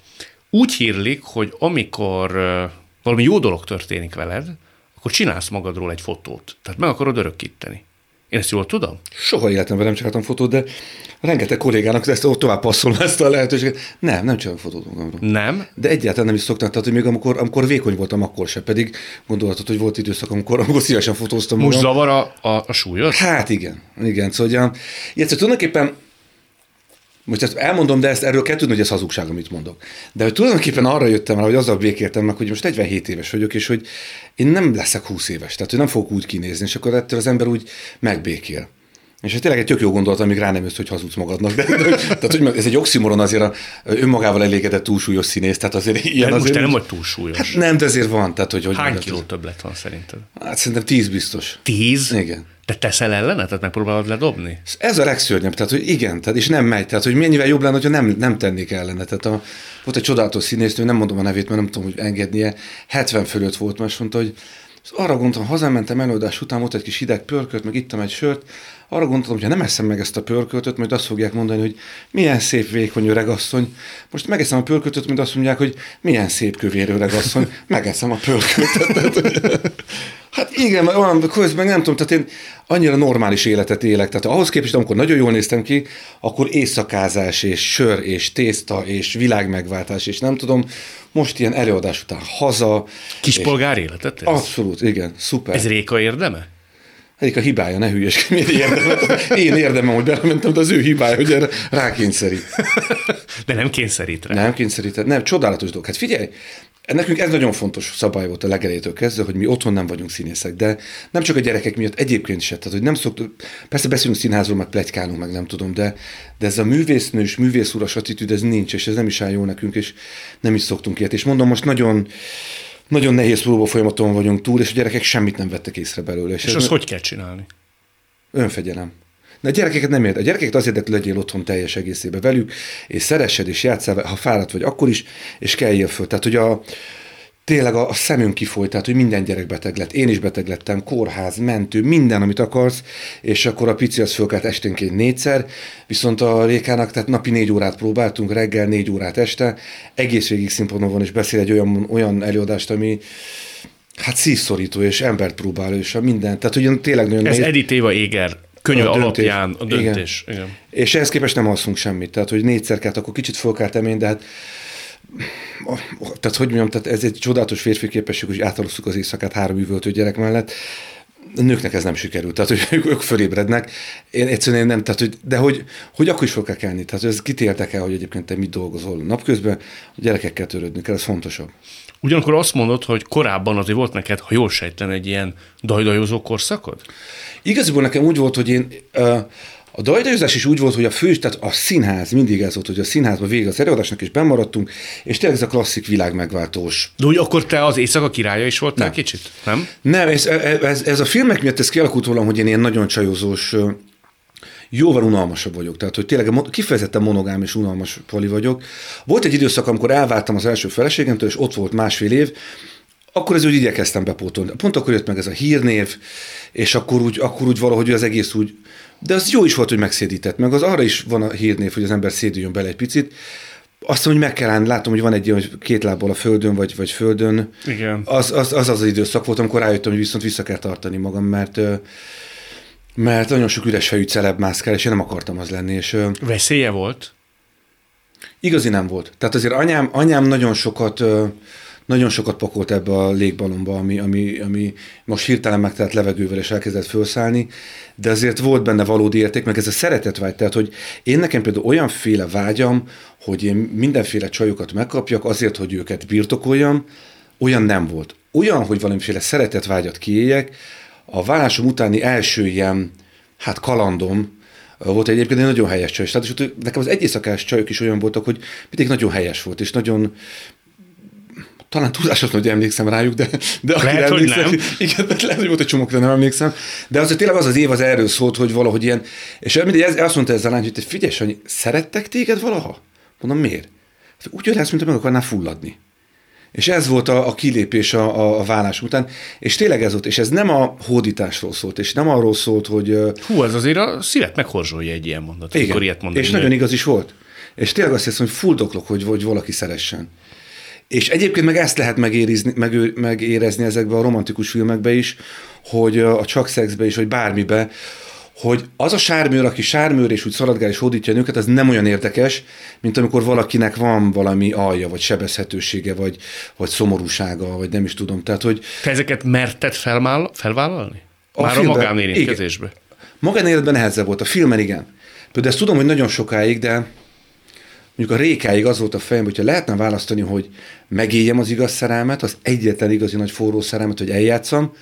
úgy hírlik, hogy amikor valami jó dolog történik veled, akkor csinálsz magadról egy fotót. Tehát meg akarod örökíteni. Én ezt jól tudom? Soha életemben nem csináltam fotót, de rengeteg kollégának ezt tovább passzolom ezt a lehetőséget. Nem, nem csinálom fotót magamról. Nem? De egyáltalán nem is szoktam, tehát hogy még amikor, amikor vékony voltam, akkor se. Pedig gondolhatod, hogy volt időszak, amikor, amikor szívesen fotóztam. Most magam. zavar a, a, a súlyod? Hát igen, igen. Szóval, ugye, tulajdonképpen most ezt elmondom, de ezt erről kell tudni, hogy ez hazugság, amit mondok. De hogy tulajdonképpen arra jöttem rá, hogy azzal békéltem meg, hogy most 47 éves vagyok, és hogy én nem leszek 20 éves, tehát hogy nem fogok úgy kinézni, és akkor ettől az ember úgy megbékél. És ez tényleg egy tök jó gondolat, amíg rá nem jössz, hogy hazudsz magadnak. De, de, tehát, hogy ez egy oximoron azért a önmagával elégedett túlsúlyos színész, tehát azért ilyen de azért... Most nem vagy túlsúlyos. Hát nem, de azért van. Tehát, hogy, hogy Hány kiló többlet van szerinted? Hát szerintem 10 biztos. 10? Igen. Te teszel ellene? Tehát megpróbálod ledobni? Ez a legszörnyebb, tehát hogy igen, tehát és nem megy, tehát hogy mennyivel jobb lenne, hogyha nem, nem tennék ellene. Tehát a, volt egy csodálatos színésznő, nem mondom a nevét, mert nem tudom, hogy engednie, 70 fölött volt, most mondta, hogy arra gondoltam, hazamentem előadás után, volt egy kis hideg pörkölt, meg ittam egy sört, arra gondoltam, hogy ha nem eszem meg ezt a pörköltöt, majd azt fogják mondani, hogy milyen szép vékony öregasszony. Most megeszem a pörköltöt, majd azt mondják, hogy milyen szép kövér öregasszony. Megeszem a pörköltöt. *laughs* *laughs* hát igen, olyan közben nem tudom, tehát én annyira normális életet élek. Tehát ahhoz képest, amikor nagyon jól néztem ki, akkor éjszakázás, és sör, és tészta, és világmegváltás, és nem tudom, most ilyen előadás után haza. Kispolgár életet? Ez? Abszolút, igen, szuper. Ez Réka érdeme? Egyik a hibája, ne hülyes, *laughs* miért érdemem? Én érdemem, hogy belementem, de az ő hibája, hogy erre rákényszerít. *laughs* De nem kényszerít rá. Nem kényszerít, nem, csodálatos dolog. Hát figyelj, Nekünk ez nagyon fontos szabály volt a legelejétől kezdve, hogy mi otthon nem vagyunk színészek, de nem csak a gyerekek miatt, egyébként se. Tehát, hogy nem szoktuk, persze beszélünk színházról, meg plegykálunk, meg nem tudom, de, de ez a művésznős, művészúras attitűd, ez nincs, és ez nem is áll jó nekünk, és nem is szoktunk ilyet. És mondom, most nagyon nagyon nehéz próba folyamaton vagyunk túl, és a gyerekek semmit nem vettek észre belőle. És, és azt hogy kell csinálni? Önfegyelem. De a gyerekeket nem ért. A gyerekeket azért érdekli, legyél otthon teljes egészében velük, és szeressed, és játszál, ha fáradt vagy akkor is, és keljél föl. Tehát, hogy a, tényleg a, a szemünk kifolyt, tehát hogy minden gyerek beteg lett. Én is beteg lettem, kórház, mentő, minden, amit akarsz, és akkor a pici az fölkelt esténként négyszer, viszont a Rékának, tehát napi négy órát próbáltunk, reggel négy órát este, egész végig színpadon van, és beszél egy olyan, olyan előadást, ami hát szívszorító, és embert próbál, és a minden. Tehát ugyan tényleg nagyon Ez Edith Éva Éger könyve a alapján a döntés. Igen. Igen. És ehhez képest nem alszunk semmit. Tehát, hogy négyszer kelt, akkor kicsit fölkelt emény, de hát tehát hogy mondjam, tehát ez egy csodálatos férfi képesség, hogy átalosszuk az éjszakát három üvöltő gyerek mellett. A nőknek ez nem sikerült, tehát hogy ők, ők fölébrednek. Én egyszerűen nem, tehát, hogy, de hogy, hogy akkor is fog kell kelni. Tehát ez kitéltek el, hogy egyébként te mit dolgozol napközben, a gyerekekkel törődni kell, ez fontosabb. Ugyanakkor azt mondod, hogy korábban azért volt neked, ha jól sejtem, egy ilyen dajdajozó korszakod? Igazából nekem úgy volt, hogy én a dajdajozás is úgy volt, hogy a fő, tehát a színház, mindig ez volt, hogy a színházban végig az előadásnak is bemaradtunk, és tényleg ez a klasszik világ megváltós. De úgy akkor te az éjszaka királya is voltál nem. kicsit, nem? Nem, ez, ez, ez, a filmek miatt ez kialakult volna, hogy én ilyen nagyon csajozós, jóval unalmasabb vagyok. Tehát, hogy tényleg kifejezetten monogám és unalmas poli vagyok. Volt egy időszak, amikor elváltam az első feleségemtől, és ott volt másfél év, akkor ez úgy igyekeztem bepótolni. Pont akkor jött meg ez a hírnév, és akkor úgy, akkor úgy valahogy az egész úgy, de az jó is volt, hogy megszédített, meg az arra is van a hírnév, hogy az ember szédüljön bele egy picit. Azt mondom, hogy meg kell állni, látom, hogy van egy ilyen, hogy két lábbal a földön, vagy, vagy földön. Igen. Az az, az az, az időszak volt, amikor rájöttem, hogy viszont vissza kell tartani magam, mert mert nagyon sok üres fejű celeb mászkál, és én nem akartam az lenni. És, Veszélye volt? Igazi nem volt. Tehát azért anyám, anyám nagyon sokat nagyon sokat pakolt ebbe a légbalomba, ami, ami, ami most hirtelen megtelt levegővel és elkezdett felszállni, de azért volt benne valódi érték, meg ez a szeretetvágy, tehát hogy én nekem például olyanféle vágyam, hogy én mindenféle csajokat megkapjak azért, hogy őket birtokoljam, olyan nem volt. Olyan, hogy valamiféle szeretetvágyat kiéljek, a vállásom utáni első ilyen, hát kalandom, volt egyébként egy nagyon helyes csaj. Tehát, és nekem az egyészakás csajok is olyan voltak, hogy mindig nagyon helyes volt, és nagyon, talán túlzásosan, hogy emlékszem rájuk, de, de aki lehet, emlékszem, hogy nem. *laughs* igen, lehet, hogy volt egy csomó, de nem emlékszem. De azért tényleg az az év az erről szólt, hogy valahogy ilyen, és mindig ez, azt mondta ez a lány, hogy te figyelj, hogy szerettek téged valaha? Mondom, miért? Úgy lesz, mint meg akarnál fulladni. És ez volt a, a kilépés a, a, a vállás után, és tényleg ez volt, és ez nem a hódításról szólt, és nem arról szólt, hogy... Hú, ez azért a szívet meghorzsolja egy ilyen mondat, igen, ilyet mondani. És nagyon igaz is volt. És tényleg azt hiszem, hogy fuldoklok, hogy, hogy valaki szeressen. És egyébként meg ezt lehet megérizni, meg, megérezni ezekbe a romantikus filmekbe is, hogy a csak szexbe is, vagy bármibe, hogy az a sármőr, aki sármőr és úgy szaladgál és hódítja a nőket, az nem olyan érdekes, mint amikor valakinek van valami alja, vagy sebezhetősége, vagy, vagy szomorúsága, vagy nem is tudom. Tehát, hogy... Te ezeket merted felmál, felvállalni? A Már filmben, a magánérintkezésbe? Magánéletben nehezebb volt, a filmen igen. Például ezt tudom, hogy nagyon sokáig, de mondjuk a rékáig az volt a fejem, hogyha lehetne választani, hogy megéljem az igaz szerelmet, az egyetlen igazi nagy forró szerelmet, hogy eljátszam,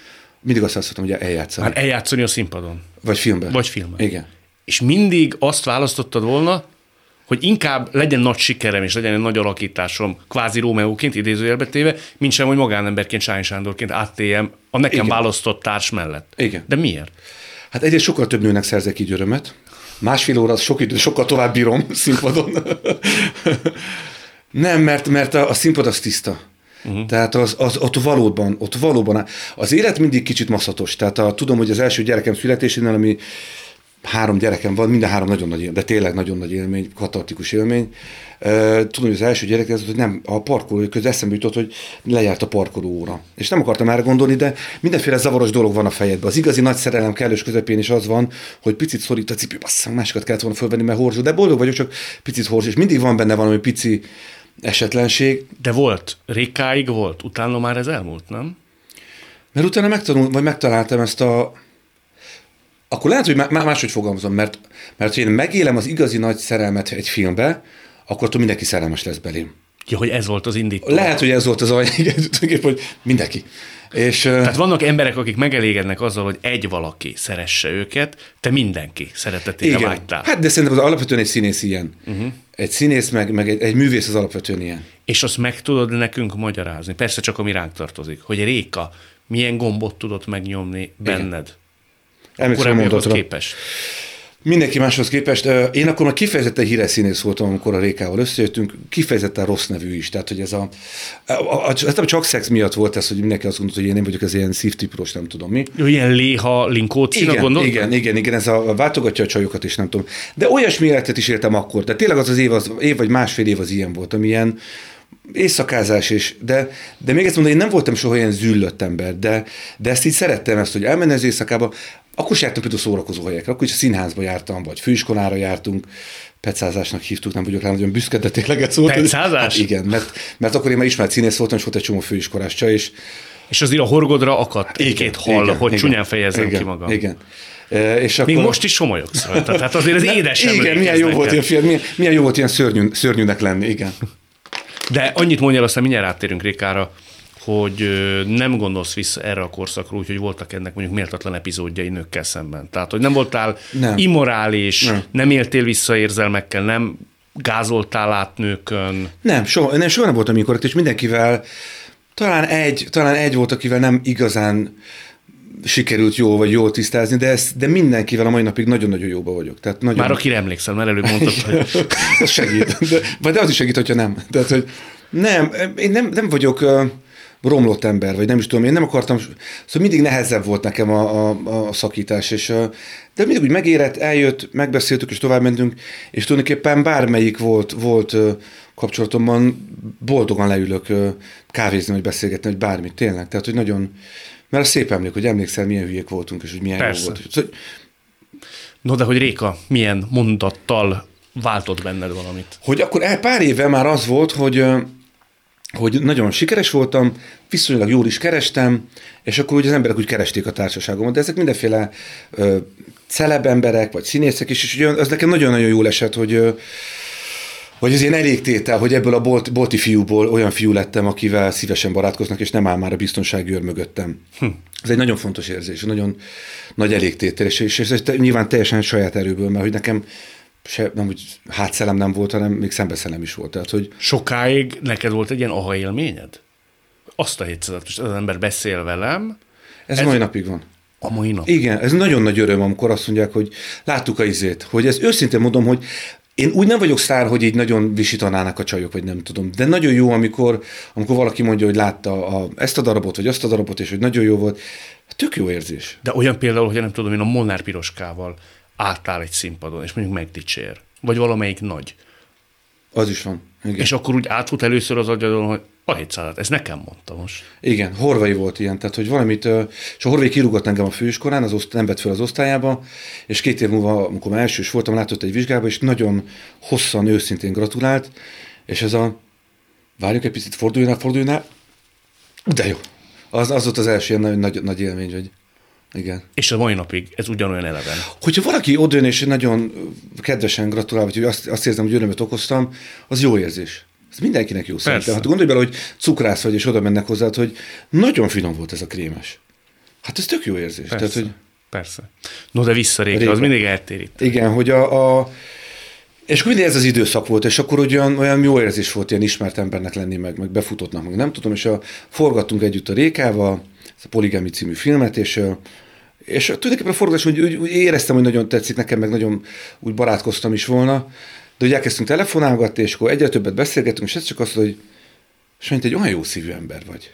mindig azt mondtam, hogy eljátszani. Hát eljátszani a színpadon. Vagy filmben. Vagy filmben. Igen. És mindig azt választottad volna, hogy inkább legyen nagy sikerem, és legyen egy nagy alakításom, kvázi Rómeóként, idézőjelbe téve, mint sem, hogy magánemberként, Sány Sándorként áttéljem a nekem Igen. választott társ mellett. Igen. De miért? Hát egyrészt sokkal több nőnek szerzek így örömet. Másfél óra sok idő, sokkal tovább bírom *laughs* színpadon. Nem, mert, mert a, a színpad az tiszta. Uh-huh. Tehát az, az, ott valóban, ott valóban, az élet mindig kicsit maszatos. Tehát a, tudom, hogy az első gyerekem születésénél, ami három gyerekem van, minden három nagyon nagy élmény, de tényleg nagyon nagy élmény, katartikus élmény. Tudom, hogy az első gyerek ez, hogy nem, a parkoló közben eszembe jutott, hogy lejárt a parkoló óra. És nem akartam erre gondolni, de mindenféle zavaros dolog van a fejedben. Az igazi nagy szerelem kellős közepén is az van, hogy picit szorít a cipő, basszám, másikat kellett volna fölvenni, mert horzsó, de boldog vagyok, csak picit horzsó, és mindig van benne valami pici esetlenség. De volt, rékáig volt, utána már ez elmúlt, nem? Mert utána megtanul, vagy megtaláltam ezt a... Akkor lehet, hogy máshogy fogalmazom, mert, mert ha én megélem az igazi nagy szerelmet egy filmbe, akkor attól mindenki szerelmes lesz belém. Ja, hogy ez volt az indító. Lehet, hogy ez volt az alany, hogy mindenki. És, Tehát vannak emberek, akik megelégednek azzal, hogy egy valaki szeresse őket, te mindenki szeretetére igen. vágytál. Hát de szerintem az alapvetően egy színész ilyen. Uh-huh. Egy színész, meg, meg egy, egy művész az alapvetően ilyen. És azt meg tudod nekünk magyarázni, persze csak ami ránk tartozik, hogy Réka milyen gombot tudott megnyomni benned. Emlékszem Akkor a képest. Mindenki máshoz képest. Én akkor már kifejezetten híres színész voltam, amikor a Rékával összejöttünk, kifejezetten rossz nevű is. Tehát, hogy ez a, a, a, a, a csak szex miatt volt ez, hogy mindenki azt gondolta, hogy én nem vagyok ez ilyen szívtípus, nem tudom mi. Ilyen léha, linkót igen? Igen, igen, igen, ez a, váltogatja a csajokat is, nem tudom. De olyasmi életet is éltem akkor. Tehát tényleg az az év, az év vagy másfél év az ilyen volt, amilyen, éjszakázás is, de, de még ezt mondom, én nem voltam soha ilyen züllött ember, de, de ezt így szerettem ezt, hogy elmenni az éjszakába, akkor is jártam például szórakozó helyekre, akkor is a színházba jártam, vagy főiskolára jártunk, pecázásnak hívtuk, nem vagyok rá nagyon büszke, de tényleg ez volt. Pecázás? Hát igen, mert, mert akkor én már ismert színész voltam, és volt egy csomó főiskolás csaj, és és azért a horgodra akadt egy-két hal, igen, hogy igen, csúnyán fejezzem igen, ki magam. Igen. E, és akkor... Még most is somolyogsz rajta, tehát azért ez *laughs* édes Igen, milyen jó, volt ilyen, milyen, milyen jó volt ilyen szörnyű, szörnyűnek lenni, igen. De annyit mondjál, aztán mindjárt áttérünk Rékára, hogy nem gondolsz vissza erre a korszakra, úgyhogy voltak ennek mondjuk méltatlan epizódjai nőkkel szemben. Tehát, hogy nem voltál nem. immorális, nem. nem éltél vissza érzelmekkel, nem gázoltál át nőkön. Nem, soha, nem, soha nem voltam amikor, és mindenkivel, talán egy, talán egy volt, akivel nem igazán sikerült jó vagy jól tisztázni, de, ez, de mindenkivel a mai napig nagyon-nagyon jóba vagyok. Tehát nagyon... Már akire emlékszel, mert előbb mondtad, hogy... *laughs* ez segít. De, vagy de az is segít, hogyha nem. Tehát, hogy nem, én nem, nem vagyok uh, romlott ember, vagy nem is tudom, én nem akartam, szóval mindig nehezebb volt nekem a, a, a szakítás, és uh, de mindig úgy megérett, eljött, megbeszéltük, és tovább mentünk, és tulajdonképpen bármelyik volt, volt uh, kapcsolatomban boldogan leülök kávézni, vagy beszélgetni, vagy bármit, tényleg. Tehát, hogy nagyon, mert szép emlék, hogy emlékszel, milyen hülyék voltunk, és hogy milyen Persze. jó volt. Szóval, No, de hogy Réka milyen mondattal váltott benned valamit? Hogy akkor el pár éve már az volt, hogy hogy nagyon sikeres voltam, viszonylag jól is kerestem, és akkor ugye az emberek úgy keresték a társaságomat, de ezek mindenféle ö, celeb emberek, vagy színészek is, és ugye az nekem nagyon-nagyon jól esett, hogy ö, hogy az én elégtétel, hogy ebből a bolt, bolti fiúból olyan fiú lettem, akivel szívesen barátkoznak, és nem áll már a biztonsági őr mögöttem. Hm. Ez egy nagyon fontos érzés, nagyon nagy elégtétel, és, és ez nyilván teljesen saját erőből, mert hogy nekem se, nem úgy hátszelem nem volt, hanem még szembeszelem is volt. Tehát, hogy... Sokáig neked volt egy ilyen aha élményed? Azt a hétszázat, most az ember beszél velem. Ez, ez mai napig van. A mai nap. Igen, ez nagyon nagy öröm, amikor azt mondják, hogy láttuk a izét. Hogy ez őszintén mondom, hogy én úgy nem vagyok szár, hogy így nagyon visítanának a csajok, vagy nem tudom. De nagyon jó, amikor, amikor valaki mondja, hogy látta a, ezt a darabot, vagy azt a darabot, és hogy nagyon jó volt. Tök jó érzés. De olyan például, hogy nem tudom, én a Molnár Piroskával álltál egy színpadon, és mondjuk megdicsér, vagy valamelyik nagy. Az is van. Igen. És akkor úgy átfut először az agyadon, hogy a 700 ez nekem mondta most. Igen, Horvai volt ilyen, tehát hogy valamit, és a Horvai kirúgott engem a főiskolán, az oszt, nem vett fel az osztályába, és két év múlva, amikor már elsős voltam, látott egy vizsgába, és nagyon hosszan, őszintén gratulált, és ez a, várjuk egy picit, forduljál, forduljál, de jó. Az, az volt az első ilyen nagy, nagy, nagy élmény, hogy igen. És a mai napig ez ugyanolyan eleven. Hogyha valaki odajön és nagyon kedvesen gratulál, vagy azt, azt érzem, hogy örömöt okoztam, az jó érzés. Ez mindenkinek jó szerintem. Hát gondolj bele, hogy cukrász vagy, és oda mennek hozzá, hogy nagyon finom volt ez a krémes. Hát ez tök jó érzés. Persze. Tehát, hogy... Persze. No, de vissza régen, az mindig eltérít. Igen, hogy a, a és akkor mindig ez az időszak volt, és akkor olyan, olyan jó érzés volt ilyen ismert embernek lenni, meg, meg befutottnak, meg nem tudom, és a, forgattunk együtt a Rékával, a Poligami című filmet, és és tulajdonképpen a forgatás, hogy úgy, úgy éreztem, hogy nagyon tetszik nekem, meg nagyon úgy barátkoztam is volna, de ugye elkezdtünk telefonálgatni, és akkor egyre többet beszélgettünk, és ez csak azt, hogy Sanyi, egy olyan jó szívű ember vagy.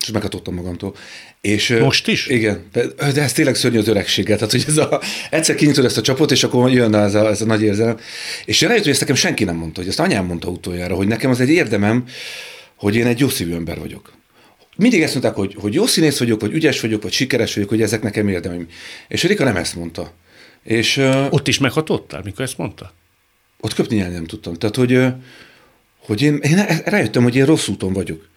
És meghatottam magamtól. És, Most is? Igen, de ez tényleg szörnyű az öregséget. Tehát, hogy ez a, egyszer kinyitod ezt a csapot, és akkor jön ez a, ez a nagy érzelem. És rájött, hogy ezt nekem senki nem mondta, hogy ezt anyám mondta utoljára, hogy nekem az egy érdemem, hogy én egy jó szívű ember vagyok mindig ezt mondták, hogy, hogy jó színész vagyok, vagy ügyes vagyok, vagy sikeres vagyok, hogy ezek nekem érdemem. És Rika nem ezt mondta. És, ott is meghatottál, mikor ezt mondta? Ott köpni nem tudtam. Tehát, hogy, hogy én, én rájöttem, hogy én rossz úton vagyok.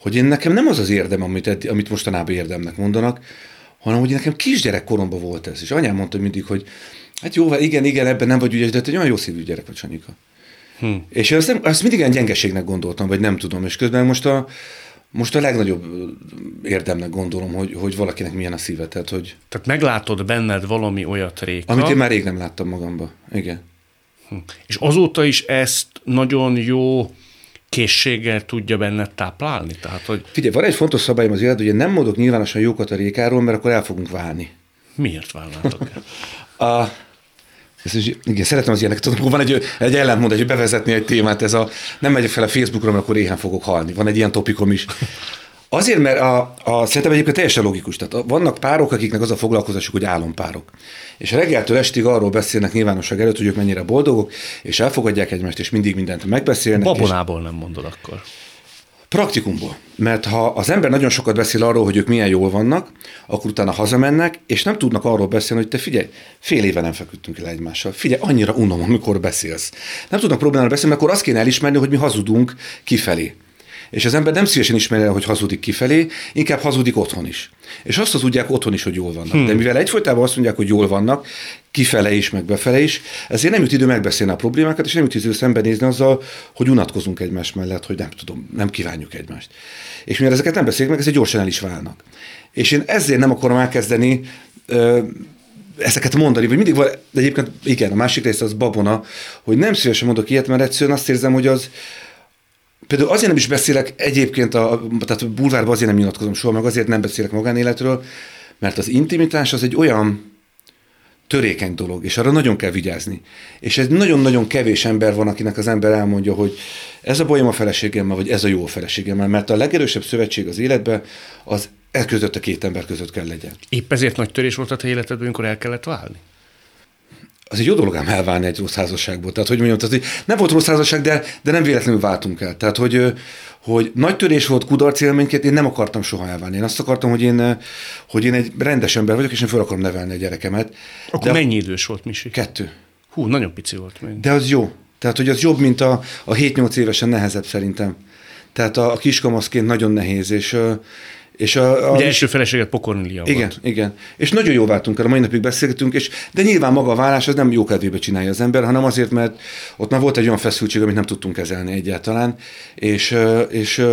Hogy én nekem nem az az érdem, amit, amit mostanában érdemnek mondanak, hanem hogy nekem kisgyerek koromban volt ez. És anyám mondta mindig, hogy hát jó, igen, igen, ebben nem vagy ügyes, de te egy olyan jó szívű gyerek vagy, Sanyika. Hm. És azt, nem, azt mindig ilyen gyengeségnek gondoltam, vagy nem tudom. És közben most a, most a legnagyobb érdemnek gondolom, hogy, hogy valakinek milyen a szíve. Tehát, hogy... tehát meglátod benned valami olyat Réka. Amit én már rég nem láttam magamba. Igen. Hm. És azóta is ezt nagyon jó készséggel tudja benned táplálni? Tehát, hogy... Figyelj, van egy fontos szabályom az életben, hogy én nem mondok nyilvánosan jókat a Rékáról, mert akkor el fogunk válni. Miért válnátok el? *laughs* a, ez igen, szeretem az ilyeneket, tudom, van egy, egy ellentmond, hogy bevezetni egy témát, ez a nem megyek fel a Facebookra, mert akkor éhen fogok halni. Van egy ilyen topikom is. Azért, mert a, a, szerintem egyébként teljesen logikus. Tehát vannak párok, akiknek az a foglalkozásuk, hogy álompárok. És reggeltől estig arról beszélnek nyilvánosság előtt, hogy ők mennyire boldogok, és elfogadják egymást, és mindig mindent megbeszélnek. Babonából és... nem mondod akkor. Praktikumból. Mert ha az ember nagyon sokat beszél arról, hogy ők milyen jól vannak, akkor utána hazamennek, és nem tudnak arról beszélni, hogy te figyelj, fél éve nem feküdtünk el egymással. Figyelj, annyira unom, amikor beszélsz. Nem tudnak problémára beszélni, mert akkor azt kéne elismerni, hogy mi hazudunk kifelé. És az ember nem szívesen ismeri el, hogy hazudik kifelé, inkább hazudik otthon is. És azt tudják otthon is, hogy jól vannak. Hmm. De mivel egyfolytában azt mondják, hogy jól vannak, kifele is, meg befele is, ezért nem jut idő megbeszélni a problémákat, és nem jut idő szembenézni azzal, hogy unatkozunk egymás mellett, hogy nem tudom, nem kívánjuk egymást. És mivel ezeket nem beszéljük meg, ezért gyorsan el is válnak. És én ezért nem akarom elkezdeni ö, ezeket mondani, vagy mindig van, de egyébként igen, a másik része az babona, hogy nem szívesen mondok ilyet, mert egyszerűen azt érzem, hogy az, Például azért nem is beszélek egyébként, a, tehát bulvárban azért nem nyilatkozom soha, meg azért nem beszélek magánéletről, mert az intimitás az egy olyan törékeny dolog, és arra nagyon kell vigyázni. És ez nagyon-nagyon kevés ember van, akinek az ember elmondja, hogy ez a bajom a feleségemmel, vagy ez a jó a feleségemmel, mert a legerősebb szövetség az életben az e között a két ember között kell legyen. Épp ezért nagy törés volt a te életedben, amikor el kellett válni? Az egy jó dolog ám elválni egy rossz házasságból. Tehát, hogy mondjam, tehát, hogy nem volt rossz házasság, de, de nem véletlenül váltunk el. Tehát, hogy, hogy nagy törés volt kudarc élményként, én nem akartam soha elválni. Én azt akartam, hogy én, hogy én egy rendes ember vagyok, és én fel akarom nevelni a gyerekemet. Akkor de mennyi idős volt Misi? Kettő. Hú, nagyon pici volt még. De az jó. Tehát, hogy az jobb, mint a, a 7-8 évesen nehezebb szerintem. Tehát a, a kiskamaszként nagyon nehéz, és, és a, a, Ugye első feleséget Pokornilia igen, volt. Igen, és nagyon jó váltunk el, a mai napig beszélgetünk, és, de nyilván maga a vállás az nem jó kedvébe csinálja az ember, hanem azért, mert ott már volt egy olyan feszültség, amit nem tudtunk kezelni egyáltalán, és, és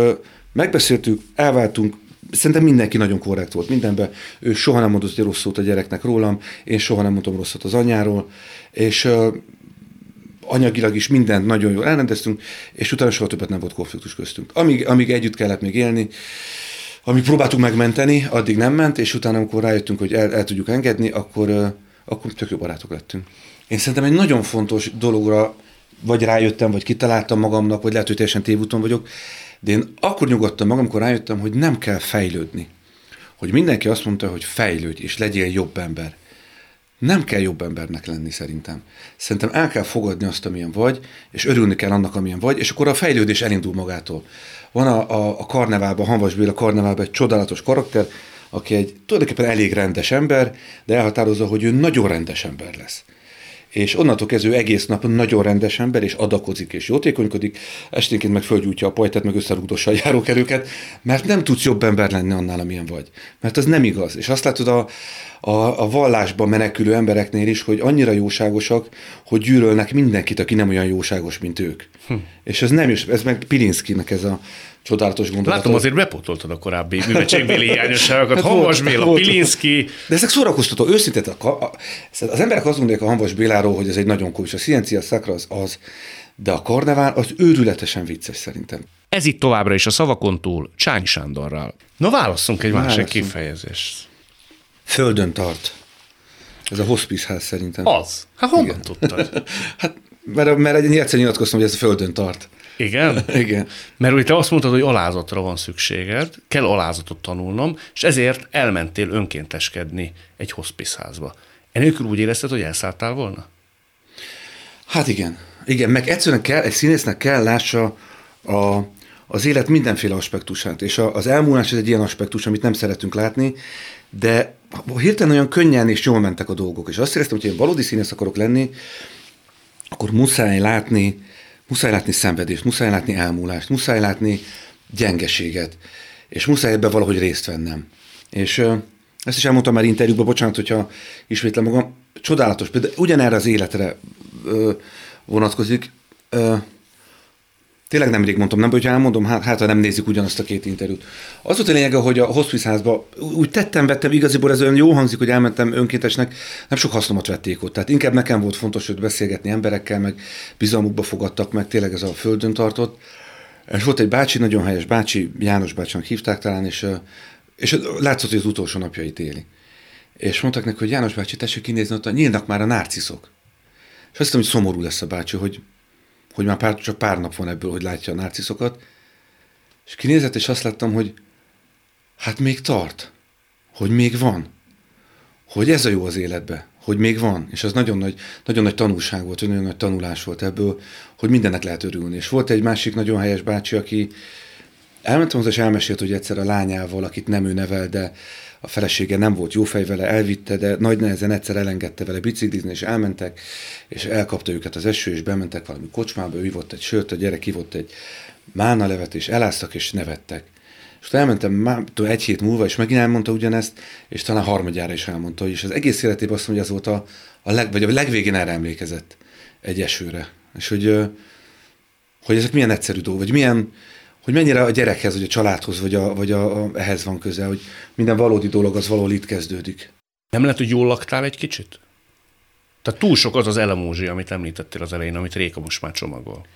megbeszéltük, elváltunk, Szerintem mindenki nagyon korrekt volt mindenben. Ő soha nem mondott egy rossz szót a gyereknek rólam, én soha nem mondtam rosszat az anyáról, és uh, anyagilag is mindent nagyon jól elrendeztünk, és utána soha többet nem volt konfliktus köztünk. Amíg, amíg együtt kellett még élni, amíg próbáltuk megmenteni, addig nem ment, és utána, amikor rájöttünk, hogy el, el tudjuk engedni, akkor, akkor tök jó barátok lettünk. Én szerintem egy nagyon fontos dologra vagy rájöttem, vagy kitaláltam magamnak, vagy lehet, hogy teljesen tévúton vagyok, de én akkor nyugodtam magam, amikor rájöttem, hogy nem kell fejlődni. Hogy mindenki azt mondta, hogy fejlődj, és legyél jobb ember. Nem kell jobb embernek lenni szerintem. Szerintem el kell fogadni azt, amilyen vagy, és örülni kell annak, amilyen vagy, és akkor a fejlődés elindul magától. Van a, a, a karneválban, Hanvas Béla karneválban egy csodálatos karakter, aki egy tulajdonképpen elég rendes ember, de elhatározza, hogy ő nagyon rendes ember lesz és onnantól kezdő egész nap nagyon rendes ember, és adakozik, és jótékonykodik, esténként meg fölgyújtja a pajtát, meg összerúgdossa a járókerőket, mert nem tudsz jobb ember lenni annál, amilyen vagy. Mert az nem igaz. És azt látod a, a, a vallásban menekülő embereknél is, hogy annyira jóságosak, hogy gyűlölnek mindenkit, aki nem olyan jóságos, mint ők. Hm. És ez nem is, ez meg Pilinszkinek ez a csodálatos gondolat. Látom, azért bepótoltad a korábbi művetségbéli *laughs* hiányosságokat. Hát Hanvas Béla, Pilinszki. De ezek szórakoztató, őszintén. Az emberek azt gondolják a Hanvas Béláról, hogy ez egy nagyon komoly, a Ciencia Sacra az az, de a karnevál az őrületesen vicces szerintem. Ez itt továbbra is a szavakon túl Csány Sándorral. Na válasszunk egy másik kifejezést. Földön tart. Ez a hospice ház szerintem. Az. Hát honnan Igen. tudtad? *laughs* hát, mert, mert egy egyszer nyilatkoztam, hogy ez a földön tart. Igen? *laughs* Igen. Mert ugye te azt mondtad, hogy alázatra van szükséged, kell alázatot tanulnom, és ezért elmentél önkénteskedni egy hospice házba. Enélkül úgy érezted, hogy elszálltál volna? Hát igen. Igen, meg egyszerűen kell, egy színésznek kell lássa a, az élet mindenféle aspektusát, és a, az elmúlás ez egy ilyen aspektus, amit nem szeretünk látni, de hirtelen olyan könnyen és jól mentek a dolgok, és azt éreztem, hogy én valódi színész akarok lenni, akkor muszáj látni, muszáj látni szenvedést, muszáj látni elmúlást, muszáj látni gyengeséget, és muszáj ebben valahogy részt vennem. És ezt is elmondtam már interjúban, bocsánat, hogyha ismétlem magam, csodálatos, például ugyanerre az életre vonatkozik, Tényleg nemrég mondtam, nem, hogyha elmondom, hát, hát ha nem nézik ugyanazt a két interjút. Az volt a lényege, hogy a hospice úgy tettem, vettem, igaziból ez olyan jó hangzik, hogy elmentem önkéntesnek, nem sok hasznomat vették ott. Tehát inkább nekem volt fontos, hogy beszélgetni emberekkel, meg bizalmukba fogadtak, meg tényleg ez a földön tartott. És volt egy bácsi, nagyon helyes bácsi, János bácsinak hívták talán, és, és látszott, hogy az utolsó napjait éli. És mondtak neki, hogy János bácsi, tessék kinézni, ott nyílnak már a nárciszok. És azt hiszem, hogy szomorú lesz a bácsi, hogy hogy már pár, csak pár nap van ebből, hogy látja a narciszokat, és kinézett, és azt láttam, hogy Hát még tart, hogy még van, hogy ez a jó az életbe, hogy még van, és az nagyon nagy, nagyon nagy tanulság volt, nagyon nagy tanulás volt ebből, hogy mindennek lehet örülni. És volt egy másik nagyon helyes bácsi, aki elmentem hozzá, és elmesélt, hogy egyszer a lányával, akit nem ő nevel, de a felesége nem volt jó fej vele, elvitte, de nagy nehezen egyszer elengedte vele biciklizni, és elmentek, és elkapta őket az eső, és bementek valami kocsmába, ő ivott egy sört, a gyerek ivott egy mána levet, és eláztak, és nevettek. És utána elmentem már egy hét múlva, és megint elmondta ugyanezt, és talán harmadjára is elmondta, és az egész életében azt mondja, az volt a, a, leg, vagy a legvégén erre emlékezett egy esőre. És hogy, hogy ezek milyen egyszerű dolgok, vagy milyen, hogy mennyire a gyerekhez, vagy a családhoz, vagy, a, vagy a, a, ehhez van köze, hogy minden valódi dolog az valahol itt kezdődik. Nem lehet, hogy jól laktál egy kicsit? Tehát túl sok az az elemózsi, amit említettél az elején, amit Réka most már csomagol.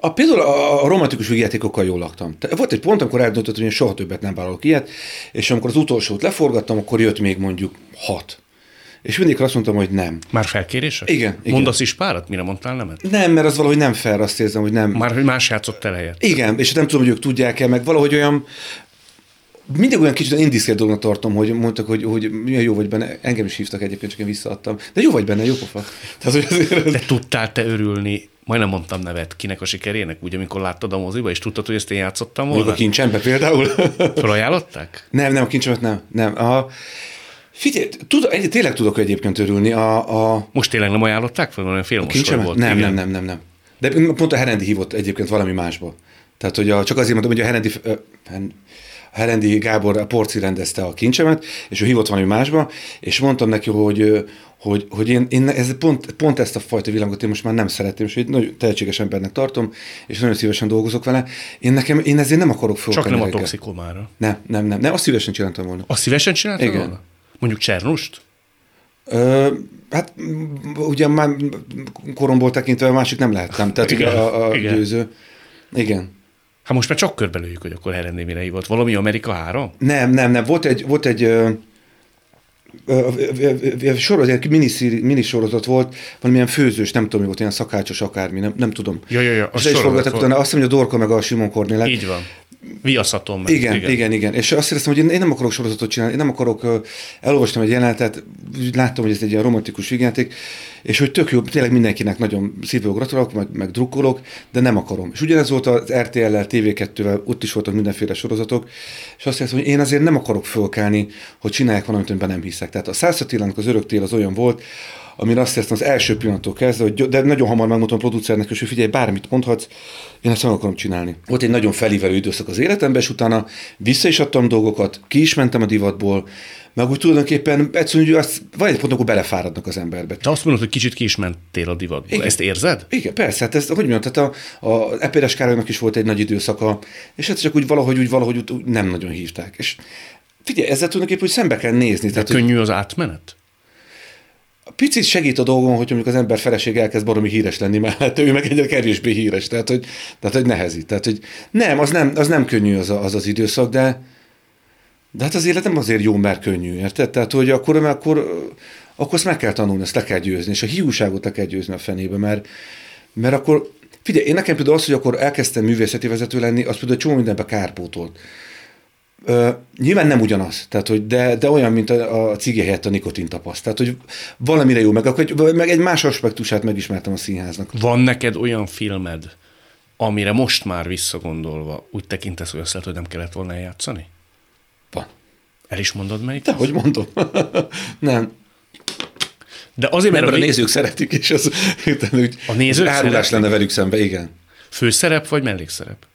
A, például a, a romantikus vígjátékokkal jól laktam. Te, volt egy pont, amikor eldöntöttem, hogy soha többet nem vállalok ilyet, és amikor az utolsót leforgattam, akkor jött még mondjuk hat. És mindig azt mondtam, hogy nem. Már felkérések? Igen. igen. Mondasz is párat? Mire mondtál nemet? Nem, mert az valahogy nem fel, azt érzem, hogy nem. Már hogy más játszott el helyet. Igen, és nem tudom, hogy ők tudják-e, meg valahogy olyan, mindig olyan kicsit indiszkrét dolognak tartom, hogy mondtak, hogy, hogy milyen jó vagy benne. Engem is hívtak egyébként, csak én visszaadtam. De jó vagy benne, jó pofa. Tehát, hogy azért... De tudtál te örülni, majdnem mondtam nevet, kinek a sikerének, úgy, amikor láttad a moziba, és tudtad, hogy ezt én játszottam volna? Még a kincsembe például. Felajánlották? Nem, nem, a kincsemet nem. nem. A, Figyelj, tud, tényleg tudok egyébként örülni. A, a... Most tényleg nem ajánlották fel, olyan film volt? Nem, igen. nem, nem, nem, nem. De pont a Herendi hívott egyébként valami másba. Tehát, hogy a, csak azért mondom, hogy a Herendi, Herendi Gábor a Porci rendezte a kincsemet, és ő hívott valami másba, és mondtam neki, hogy, hogy, hogy én, én ez pont, pont ezt a fajta világot én most már nem szeretem, és egy nagyon tehetséges embernek tartom, és nagyon szívesen dolgozok vele. Én nekem, én ezért nem akarok föl. Csak nem a toxikomára. Nem, nem, nem, nem, azt szívesen csináltam volna. Azt szívesen csináltam Igen. volna? Mondjuk Csernust? Ö, hát ugye már koromból tekintve a másik nem lehettem, tehát igen, a, a igen. győző. Igen. Hát most már csak körbelőjük, hogy akkor Herendi mire hívott. Valami Amerika 3? Nem, nem, nem. Volt egy, volt egy sorozat, egy mini sorozat volt, valamilyen főzős, nem tudom, mi volt, ilyen szakácsos akármi, nem, nem tudom. Ja, ja, ja. És is forgattak utána, azt mondja, a Dorka meg a Simon Kornélek. Így van. Viaszatom meg. Igen, igen, igen, igen. És azt éreztem, hogy én, én nem akarok sorozatot csinálni, én nem akarok, elolvastam egy jelenetet, láttam, hogy ez egy ilyen romantikus vígjáték, és hogy tök jó, tényleg mindenkinek nagyon szívből gratulálok, meg, meg drukkolok, de nem akarom. És ugyanez volt az RTL-lel, TV2-vel, ott is voltak mindenféle sorozatok, és azt éreztem, hogy én azért nem akarok fölkelni, hogy csinálják valamit, amiben nem hiszek. Tehát a 106 az örök tél az olyan volt, amire azt éreztem az első pillanattól kezdve, hogy de nagyon hamar megmondtam a producernek, hogy figyelj, bármit mondhatsz, én ezt meg akarom csinálni. Volt egy nagyon felívelő időszak az életemben, és utána vissza is adtam dolgokat, ki is mentem a divatból, meg úgy tulajdonképpen egyszerűen, hogy azt, vagy egy ponton, akkor belefáradnak az emberbe. Te azt mondod, hogy kicsit ki is mentél a divatból. Igen. Ezt érzed? Igen, persze. Hát ez, hogy mondjam, tehát a, a Eperes Károlynak is volt egy nagy időszaka, és hát csak úgy valahogy, úgy valahogy úgy nem nagyon hívták. És figyelj, ezzel tulajdonképpen, hogy szembe kell nézni. De tehát, könnyű az átmenet? Picit segít a dolgon, hogy mondjuk az ember feleség elkezd baromi híres lenni mellett, ő meg egyre kevésbé híres, tehát hogy, tehát, hogy nehezít. Tehát, hogy nem, az nem, az nem könnyű az, a, az az időszak, de, de hát az élet nem azért jó, mert könnyű, érted? Tehát, hogy akkor, akkor, akkor azt meg kell tanulni, ezt le kell győzni, és a hiúságot le kell győzni a fenébe, mert, mert akkor, figyelj, én nekem például az, hogy akkor elkezdtem művészeti vezető lenni, az például csomó mindenbe kárpótolt. Ö, nyilván nem ugyanaz, tehát, hogy de, de olyan, mint a, a cigi helyett a nikotin tapaszt. Tehát, hogy valamire jó, meg, akkor, meg egy más aspektusát megismertem a színháznak. Van neked olyan filmed, amire most már visszagondolva úgy tekintesz, hogy azt lehet, hogy nem kellett volna eljátszani? Van. El is mondod melyik? De hogy mondom. *laughs* nem. De azért, mert, mert a, a nézők szeretik, és az *laughs* úgy, a nézők árulás szeretik? lenne velük szembe, igen. Főszerep vagy mellékszerep?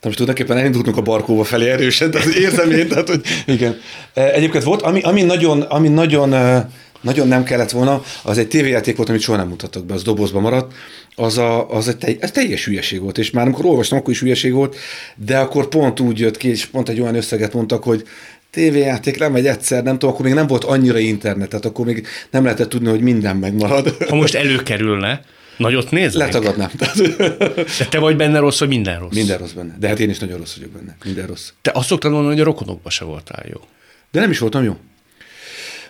Na most tulajdonképpen elindultunk a barkóba felé erősen, tehát érzem én, tehát hogy igen. E, egyébként volt, ami, ami nagyon, ami nagyon, e, nagyon nem kellett volna, az egy tévéjáték volt, amit soha nem mutattak be, az dobozba maradt, az, a, az egy telj, ez teljes hülyeség volt, és már amikor olvastam, akkor is hülyeség volt, de akkor pont úgy jött ki, és pont egy olyan összeget mondtak, hogy tévéjáték nem egy egyszer, nem tudom, akkor még nem volt annyira internet, tehát akkor még nem lehetett tudni, hogy minden megmarad. Ha most előkerülne, Nagyot néznek? Letagadnám. *laughs* De te vagy benne rossz, vagy minden rossz? Minden rossz benne. De hát én is nagyon rossz vagyok benne. Minden rossz. Te azt szoktad mondani, hogy a rokonokban se voltál jó. De nem is voltam jó.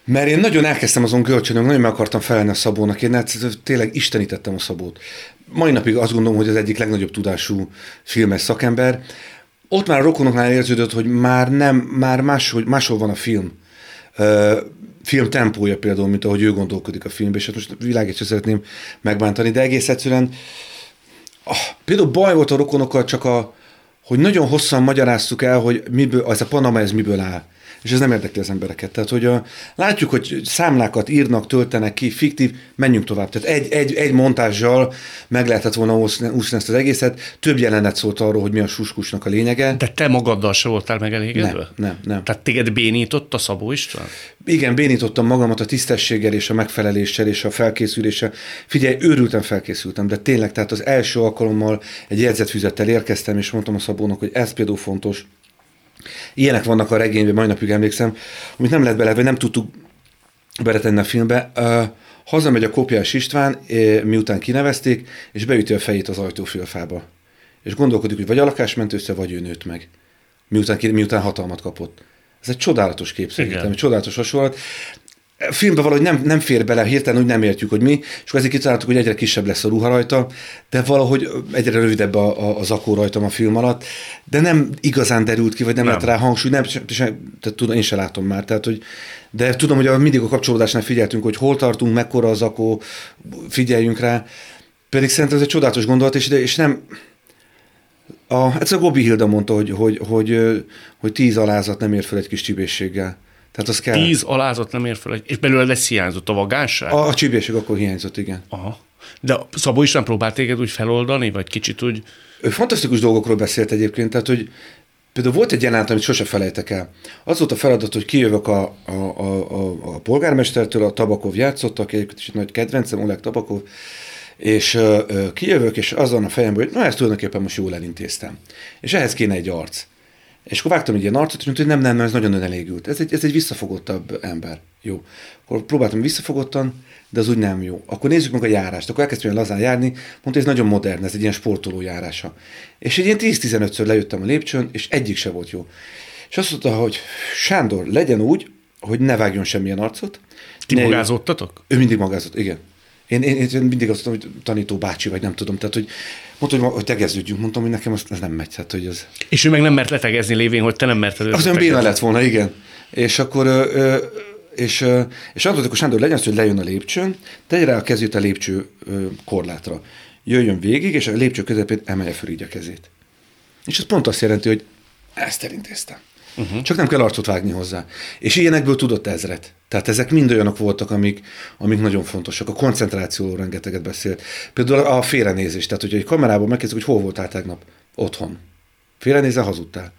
Mert én nagyon elkezdtem azon görcsönöm, nagyon meg akartam felelni a Szabónak, én hát tényleg istenítettem a Szabót. Mai napig azt gondolom, hogy az egyik legnagyobb tudású filmes szakember. ott már a rokonoknál érződött, hogy már nem, már máshol, máshol van a film. Film tempója például, mint ahogy ő gondolkodik a filmben, és hát most világét sem szeretném megbántani, de egész egyszerűen ah, például baj volt a rokonokkal csak a, hogy nagyon hosszan magyaráztuk el, hogy miből, az a Panama ez miből áll és ez nem érdekli az embereket. Tehát, hogy a, látjuk, hogy számlákat írnak, töltenek ki, fiktív, menjünk tovább. Tehát egy, egy, egy montázsal meg lehetett volna úszni ezt az egészet. Több jelenet szólt arról, hogy mi a suskusnak a lényege. De te magaddal se voltál megelégedve? Nem, nem, nem. Tehát téged bénított a Szabó István? Igen, bénítottam magamat a tisztességgel és a megfeleléssel és a felkészüléssel. Figyelj, őrültem, felkészültem, de tényleg, tehát az első alkalommal egy jegyzetfüzettel érkeztem, és mondtam a Szabónak, hogy ez például fontos, Ilyenek vannak a regényben, mai napig emlékszem, amit nem lehet bele, vagy nem tudtuk beletenni a filmbe. Uh, hazamegy a kopjás István, miután kinevezték, és beüti a fejét az ajtófülfába. És gondolkodik, hogy vagy a lakás ment össze, vagy ő nőtt meg. Miután, miután hatalmat kapott. Ez egy csodálatos kép szerintem, egy csodálatos hasonlat filmbe valahogy nem, nem fér bele, hirtelen úgy nem értjük, hogy mi, és akkor ezért kitaláltuk, hogy egyre kisebb lesz a ruha rajta, de valahogy egyre rövidebb a, a, a zakó rajtam a film alatt, de nem igazán derült ki, vagy nem, nem. lett rá hangsúly, nem, sem, sem, tehát tudom, én sem látom már, tehát hogy, de tudom, hogy a, mindig a kapcsolódásnál figyeltünk, hogy hol tartunk, mekkora a zakó, figyeljünk rá, pedig szerintem ez egy csodálatos gondolat, és, és nem, a, ez a Gobi Hilda mondta, hogy, hogy, hogy, hogy tíz alázat nem ér fel egy kis csibészséggel. Tehát az kell. Tíz alázat nem ér fel, és belőle lesz hiányzott a vagánság? A, a csípéség akkor hiányzott, igen. Aha. De Szabó István próbált téged úgy feloldani, vagy kicsit úgy... Ő fantasztikus dolgokról beszélt egyébként, tehát hogy például volt egy jelenet, amit sose felejtek el. Az volt a feladat, hogy kijövök a, a, a, a, a polgármestertől, a Tabakov játszottak, egy nagy kedvencem, Oleg Tabakov, és ö, ö, kijövök, és azon a fejemben, hogy na ezt tulajdonképpen most jól elintéztem. És ehhez kéne egy arc. És akkor vágtam egy ilyen arcot, és mondta, hogy nem, nem, nem, ez nagyon önelégült. Ez egy, ez egy visszafogottabb ember. Jó. Akkor próbáltam visszafogottan, de az úgy nem jó. Akkor nézzük meg a járást. Akkor elkezdtem lazán járni, mondta, hogy ez nagyon modern, ez egy ilyen sportoló járása. És egy ilyen 10-15-ször lejöttem a lépcsőn, és egyik se volt jó. És azt mondta, hogy Sándor, legyen úgy, hogy ne vágjon semmilyen arcot. Ti magázottatok? Ő mindig magázott, igen. Én, én, én mindig azt mondtam, hogy tanító bácsi, vagy nem tudom. Tehát, hogy mondta, hogy, hogy tegeződjünk. Mondtam, hogy nekem ez nem megy. Tehát, hogy az... És ő meg nem mert letegezni lévén, hogy te nem merted Az ön béna lett volna, igen. És akkor ö, és, és mondtuk, hogy Sándor legyen az, hogy lejön a lépcsőn, tegye rá a kezét a lépcső korlátra. Jöjjön végig, és a lépcső közepén emelje föl így a kezét. És ez pont azt jelenti, hogy ezt elintéztem. Uh-huh. Csak nem kell arcot vágni hozzá. És ilyenekből tudott ezret. Tehát ezek mind olyanok voltak, amik, amik nagyon fontosak. A koncentrációról rengeteget beszélt. Például a félrenézés. Tehát, hogyha egy kamerában megkezdjük, hogy hol voltál tegnap? Otthon. Félrenézel, hazudtál.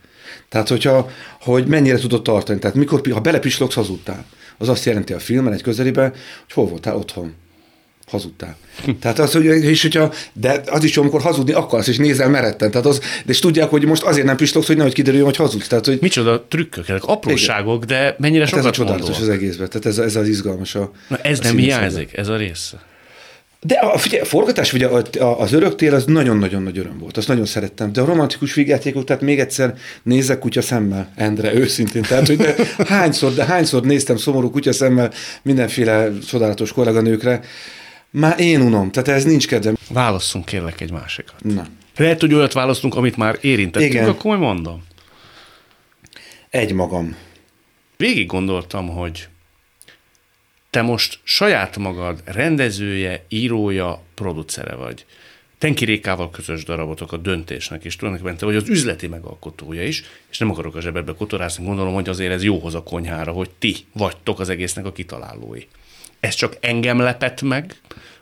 Tehát, hogyha, hogy mennyire tudod tartani. Tehát, mikor, ha belepislogsz, hazudtál. Az azt jelenti a filmen egy közelibe, hogy hol voltál otthon hazudtál. Tehát az, hogy, és hogyha, de az is amikor hazudni akarsz, és nézel meretten. Tehát az, de és tudják, hogy most azért nem pislogsz, hogy nehogy kiderüljön, hogy hazudsz. Tehát, hogy... Micsoda trükkök, ezek apróságok, de mennyire hát sokat Ez a csodálatos az egészben. Tehát ez, ez az izgalmas a Na ez a nem hiányzik, ez a része. De a, figyelj, a forgatás, ugye az öröktél, az nagyon-nagyon nagy öröm volt, azt nagyon szerettem. De a romantikus vígjátékok, tehát még egyszer nézek kutya szemmel, Endre, őszintén. Tehát, hogy de hányszor, de hányszor néztem szomorú kutya szemmel mindenféle csodálatos kolléganőkre, már én unom, tehát ez nincs kedvem. Válasszunk kérlek egy másikat. Na. Lehet, hogy olyat választunk, amit már érintettünk, Igen. akkor majd mondom. Egy magam. Végig gondoltam, hogy te most saját magad rendezője, írója, producere vagy. Tenki Rékával közös darabotok a döntésnek, és tulajdonképpen te vagy az üzleti megalkotója is, és nem akarok a zsebedbe kotorászni, gondolom, hogy azért ez jóhoz a konyhára, hogy ti vagytok az egésznek a kitalálói. Ez csak engem lepett meg,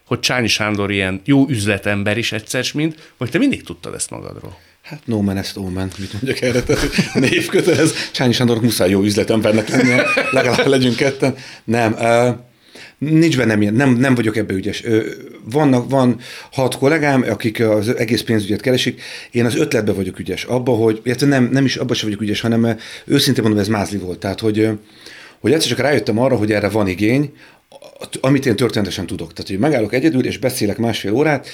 hogy Csányi Sándor ilyen jó üzletember is egyszer, mint, vagy te mindig tudtad ezt magadról? Hát no man, ezt omen, mit mondjak erre, tehát névkötelez. Csányi Sándornak muszáj jó üzletembernek lennie, legalább legyünk ketten. Nem, uh, nincs bennem ilyen, nem, nem vagyok ebbe ügyes. Vannak, van hat kollégám, akik az egész pénzügyet keresik, én az ötletbe vagyok ügyes. Abba, hogy, nem, nem is abba sem vagyok ügyes, hanem őszintén mondom, ez mázli volt. Tehát, hogy, hogy egyszer csak rájöttem arra, hogy erre van igény, amit én történetesen tudok. Tehát, hogy megállok egyedül, és beszélek másfél órát,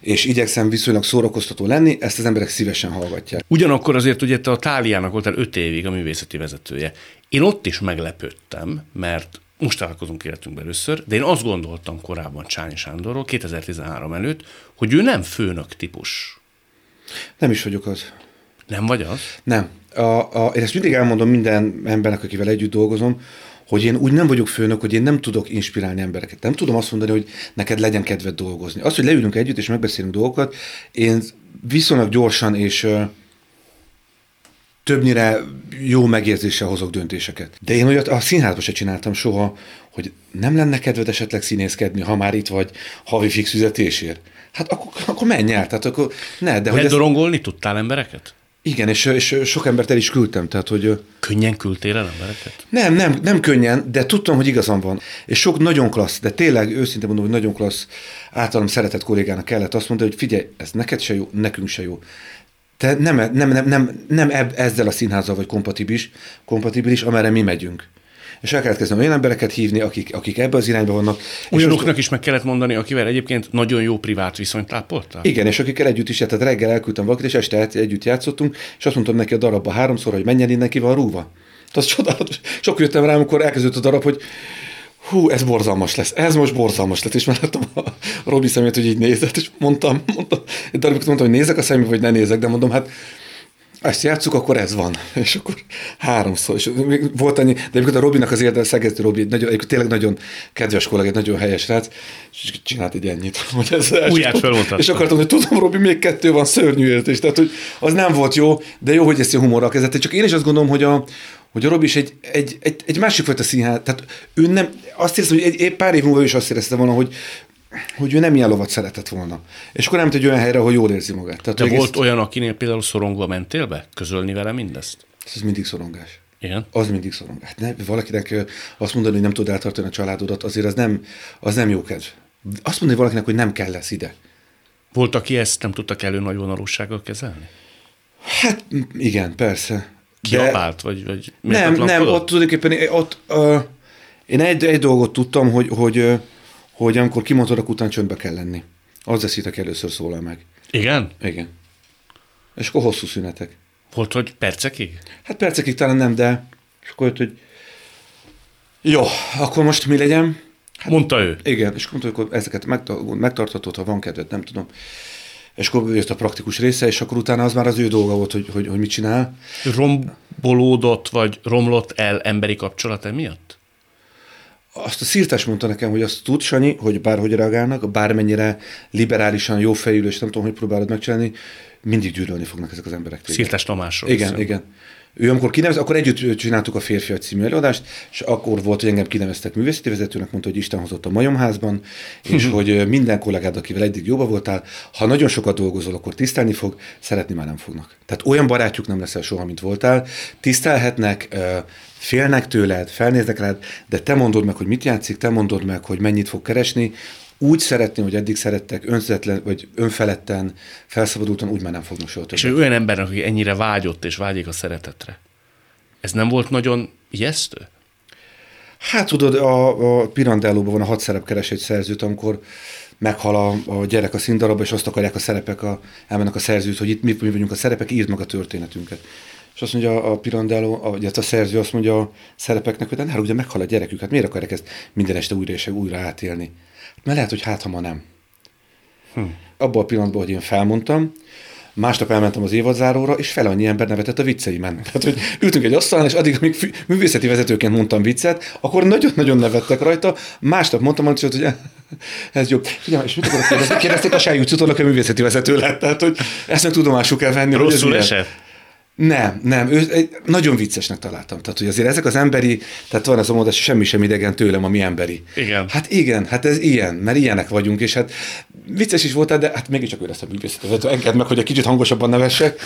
és igyekszem viszonylag szórakoztató lenni, ezt az emberek szívesen hallgatják. Ugyanakkor azért ugye te a Táliának voltál öt évig a művészeti vezetője. Én ott is meglepődtem, mert most találkozunk életünkben először, de én azt gondoltam korábban Csányi Sándorról, 2013 előtt, hogy ő nem főnök típus. Nem is vagyok az. Nem vagy az? Nem. A, a, én ezt mindig elmondom minden embernek, akivel együtt dolgozom, hogy én úgy nem vagyok főnök, hogy én nem tudok inspirálni embereket. Nem tudom azt mondani, hogy neked legyen kedved dolgozni. Az, hogy leülünk együtt és megbeszélünk dolgokat, én viszonylag gyorsan és többnyire jó megérzéssel hozok döntéseket. De én olyat a színházban se csináltam soha, hogy nem lenne kedved esetleg színészkedni, ha már itt vagy havi fix fizetésért. Hát akkor, akkor menj el, tehát akkor ne. De hogy Ledorongolni ez... tudtál embereket? Igen, és, és sok embert el is küldtem. Tehát, hogy, könnyen küldtél el embereket? Nem, nem, nem könnyen, de tudtam, hogy igazam van. És sok nagyon klassz, de tényleg őszintén mondom, hogy nagyon klassz általam szeretett kollégának kellett azt mondani, hogy figyelj, ez neked se jó, nekünk se jó te nem, nem, nem, nem, nem ezzel a színházzal vagy kompatibilis, kompatibilis, amerre mi megyünk. És el kellett kezdeni olyan embereket hívni, akik, akik ebbe az irányba vannak. Olyanoknak is meg kellett mondani, akivel egyébként nagyon jó privát viszonyt ápoltál? Igen, és akikkel együtt is, tehát reggel elküldtem valakit, és este együtt játszottunk, és azt mondtam neki a darabba háromszor, hogy menjen innen, ki van rúva. Tehát csodálatos. Sok jöttem rá, amikor elkezdődött a darab, hogy hú, ez borzalmas lesz, ez most borzalmas lesz, és már láttam a Robi szemét, hogy így nézett, és mondtam, mondtam, egy darabig mondtam, hogy nézek a szemébe, vagy ne nézek, de mondom, hát ezt játsszuk, akkor ez van. *laughs* És akkor háromszor. És még volt annyi, de amikor a Robinak az érdel, Szegezdi Robi, nagyon, tényleg nagyon kedves kollega, nagyon helyes rác, és csinált egy ennyit. *laughs* Hogy ez Újját És akartam, hogy tudom, Robi, még kettő van, szörnyű értés. Tehát, hogy az nem volt jó, de jó, hogy ezt a humorral kezdett. Csak én is azt gondolom, hogy a, hogy a Robi is egy, egy, egy, egy másik fajta színház, tehát ő nem, azt éreztem, hogy egy, egy pár év múlva is azt érezte volna, hogy, hogy ő nem ilyen lovat szeretett volna. És akkor nem egy olyan helyre, hogy jól érzi magát. Tehát, De volt ezt... olyan, akinél például szorongva mentél be? Közölni vele mindezt? Ez mindig szorongás. Igen? Az mindig szorongás. Hát ne, valakinek azt mondani, hogy nem tud eltartani a családodat, azért az nem, az nem jó kedv. Azt mondani valakinek, hogy nem kell lesz ide. Volt, aki ezt nem tudtak elő nagy vonalúsággal kezelni? Hát igen, persze. Kiabált, vagy, vagy Nem, nem, ott tulajdonképpen ott, uh, én egy, egy dolgot tudtam, hogy, hogy, uh, hogy amikor kimondod, után csöndbe kell lenni. Az eszitek először szólal meg. Igen? Igen. És akkor hosszú szünetek. Volt, hogy percekig? Hát percekig talán nem, de és akkor jött, hogy jó, akkor most mi legyen? Hát, mondta ő. Igen, és mondta, hogy ezeket megtartatod, ha van kedved, nem tudom és akkor jött a praktikus része, és akkor utána az már az ő dolga volt, hogy, hogy, hogy mit csinál. Rombolódott, vagy romlott el emberi kapcsolat emiatt? Azt a szírtás mondta nekem, hogy azt tud, Sanyi, hogy bárhogy reagálnak, bármennyire liberálisan, jó fejű, és nem tudom, hogy próbálod megcsinálni, mindig gyűlölni fognak ezek az emberek. Szírtás Tamásról. Igen, viszont. igen. Ő amikor kinevez, akkor együtt csináltuk a Férfi című előadást, és akkor volt, hogy engem kineveztek művészeti vezetőnek, mondta, hogy Isten hozott a majomházban, és mhm. hogy minden kollégád, akivel eddig jobba voltál, ha nagyon sokat dolgozol, akkor tisztelni fog, szeretni már nem fognak. Tehát olyan barátjuk nem leszel soha, mint voltál. Tisztelhetnek, félnek tőled, felnéznek rád, de te mondod meg, hogy mit játszik, te mondod meg, hogy mennyit fog keresni, úgy szeretni, hogy eddig szerettek, önzetlen, vagy önfeledten, felszabadultan, úgy már nem fognak soha És olyan ember, aki ennyire vágyott és vágyik a szeretetre. Ez nem volt nagyon ijesztő? Hát tudod, a, a Pirandello-ban van a hat szerep keres egy szerzőt, amikor meghal a, a gyerek a színdarabba, és azt akarják a szerepek, a, elmennek a szerzőt, hogy itt mi, mi vagyunk a szerepek, írd meg a történetünket. És azt mondja a Pirandello, a, a, szerző azt mondja a szerepeknek, hogy de hát ugye meghal a gyerekük, hát miért akarják ezt minden este újra és újra átélni? Mert lehet, hogy hát, ha ma nem. Hm. Abban a pillanatban, hogy én felmondtam, másnap elmentem az évadzáróra, és fel annyi ember nevetett a vicceimen. Tehát, hogy ültünk egy asztalon, és addig, amíg művészeti vezetőként mondtam viccet, akkor nagyon-nagyon nevettek rajta. Másnap mondtam, hogy ez jobb. Figyelj, és mit akarok kérdezni? Kérdezték a Sájú Cutornak, a művészeti vezető lett. Tehát, hogy ezt meg tudomásul kell venni. Rosszul hogy esett? Nem, nem, ő, egy, nagyon viccesnek találtam. Tehát, hogy azért ezek az emberi, tehát van az a mondás, semmi sem idegen tőlem, ami emberi. Igen. Hát igen, hát ez ilyen, mert ilyenek vagyunk, és hát vicces is voltál, de hát mégiscsak ő lesz a művészet. Engedd meg, hogy egy kicsit hangosabban nevessek.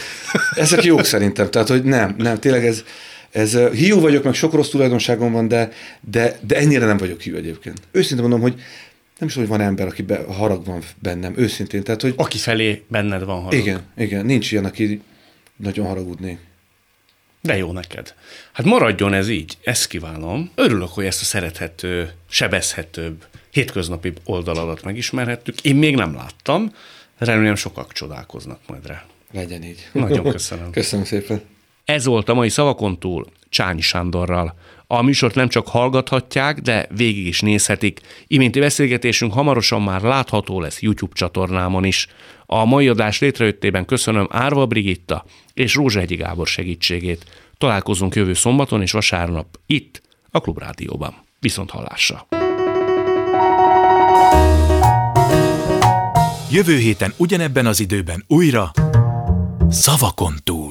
Ezek jók szerintem, tehát, hogy nem, nem, tényleg ez, ez hiú vagyok, meg sok rossz tulajdonságom van, de, de, de ennyire nem vagyok hiú egyébként. Őszintén mondom, hogy nem is, hogy van ember, aki be, harag van bennem, őszintén. Tehát, hogy, aki felé benned van harag. Igen, igen, nincs ilyen, aki nagyon haragudni. De jó neked. Hát maradjon ez így, ezt kívánom. Örülök, hogy ezt a szerethető, sebezhetőbb, hétköznapi oldaladat megismerhettük. Én még nem láttam, remélem sokak csodálkoznak majd rá. Legyen így. Nagyon *laughs* köszönöm. köszönöm szépen. Ez volt a mai szavakon túl Csányi Sándorral. A műsort nem csak hallgathatják, de végig is nézhetik. Iménti beszélgetésünk hamarosan már látható lesz YouTube csatornámon is. A mai adás létrejöttében köszönöm Árva Brigitta és Rózsehegyi Gábor segítségét. Találkozunk jövő szombaton és vasárnap itt, a Klubrádióban. Viszont hallásra! Jövő héten ugyanebben az időben újra Szavakon túl.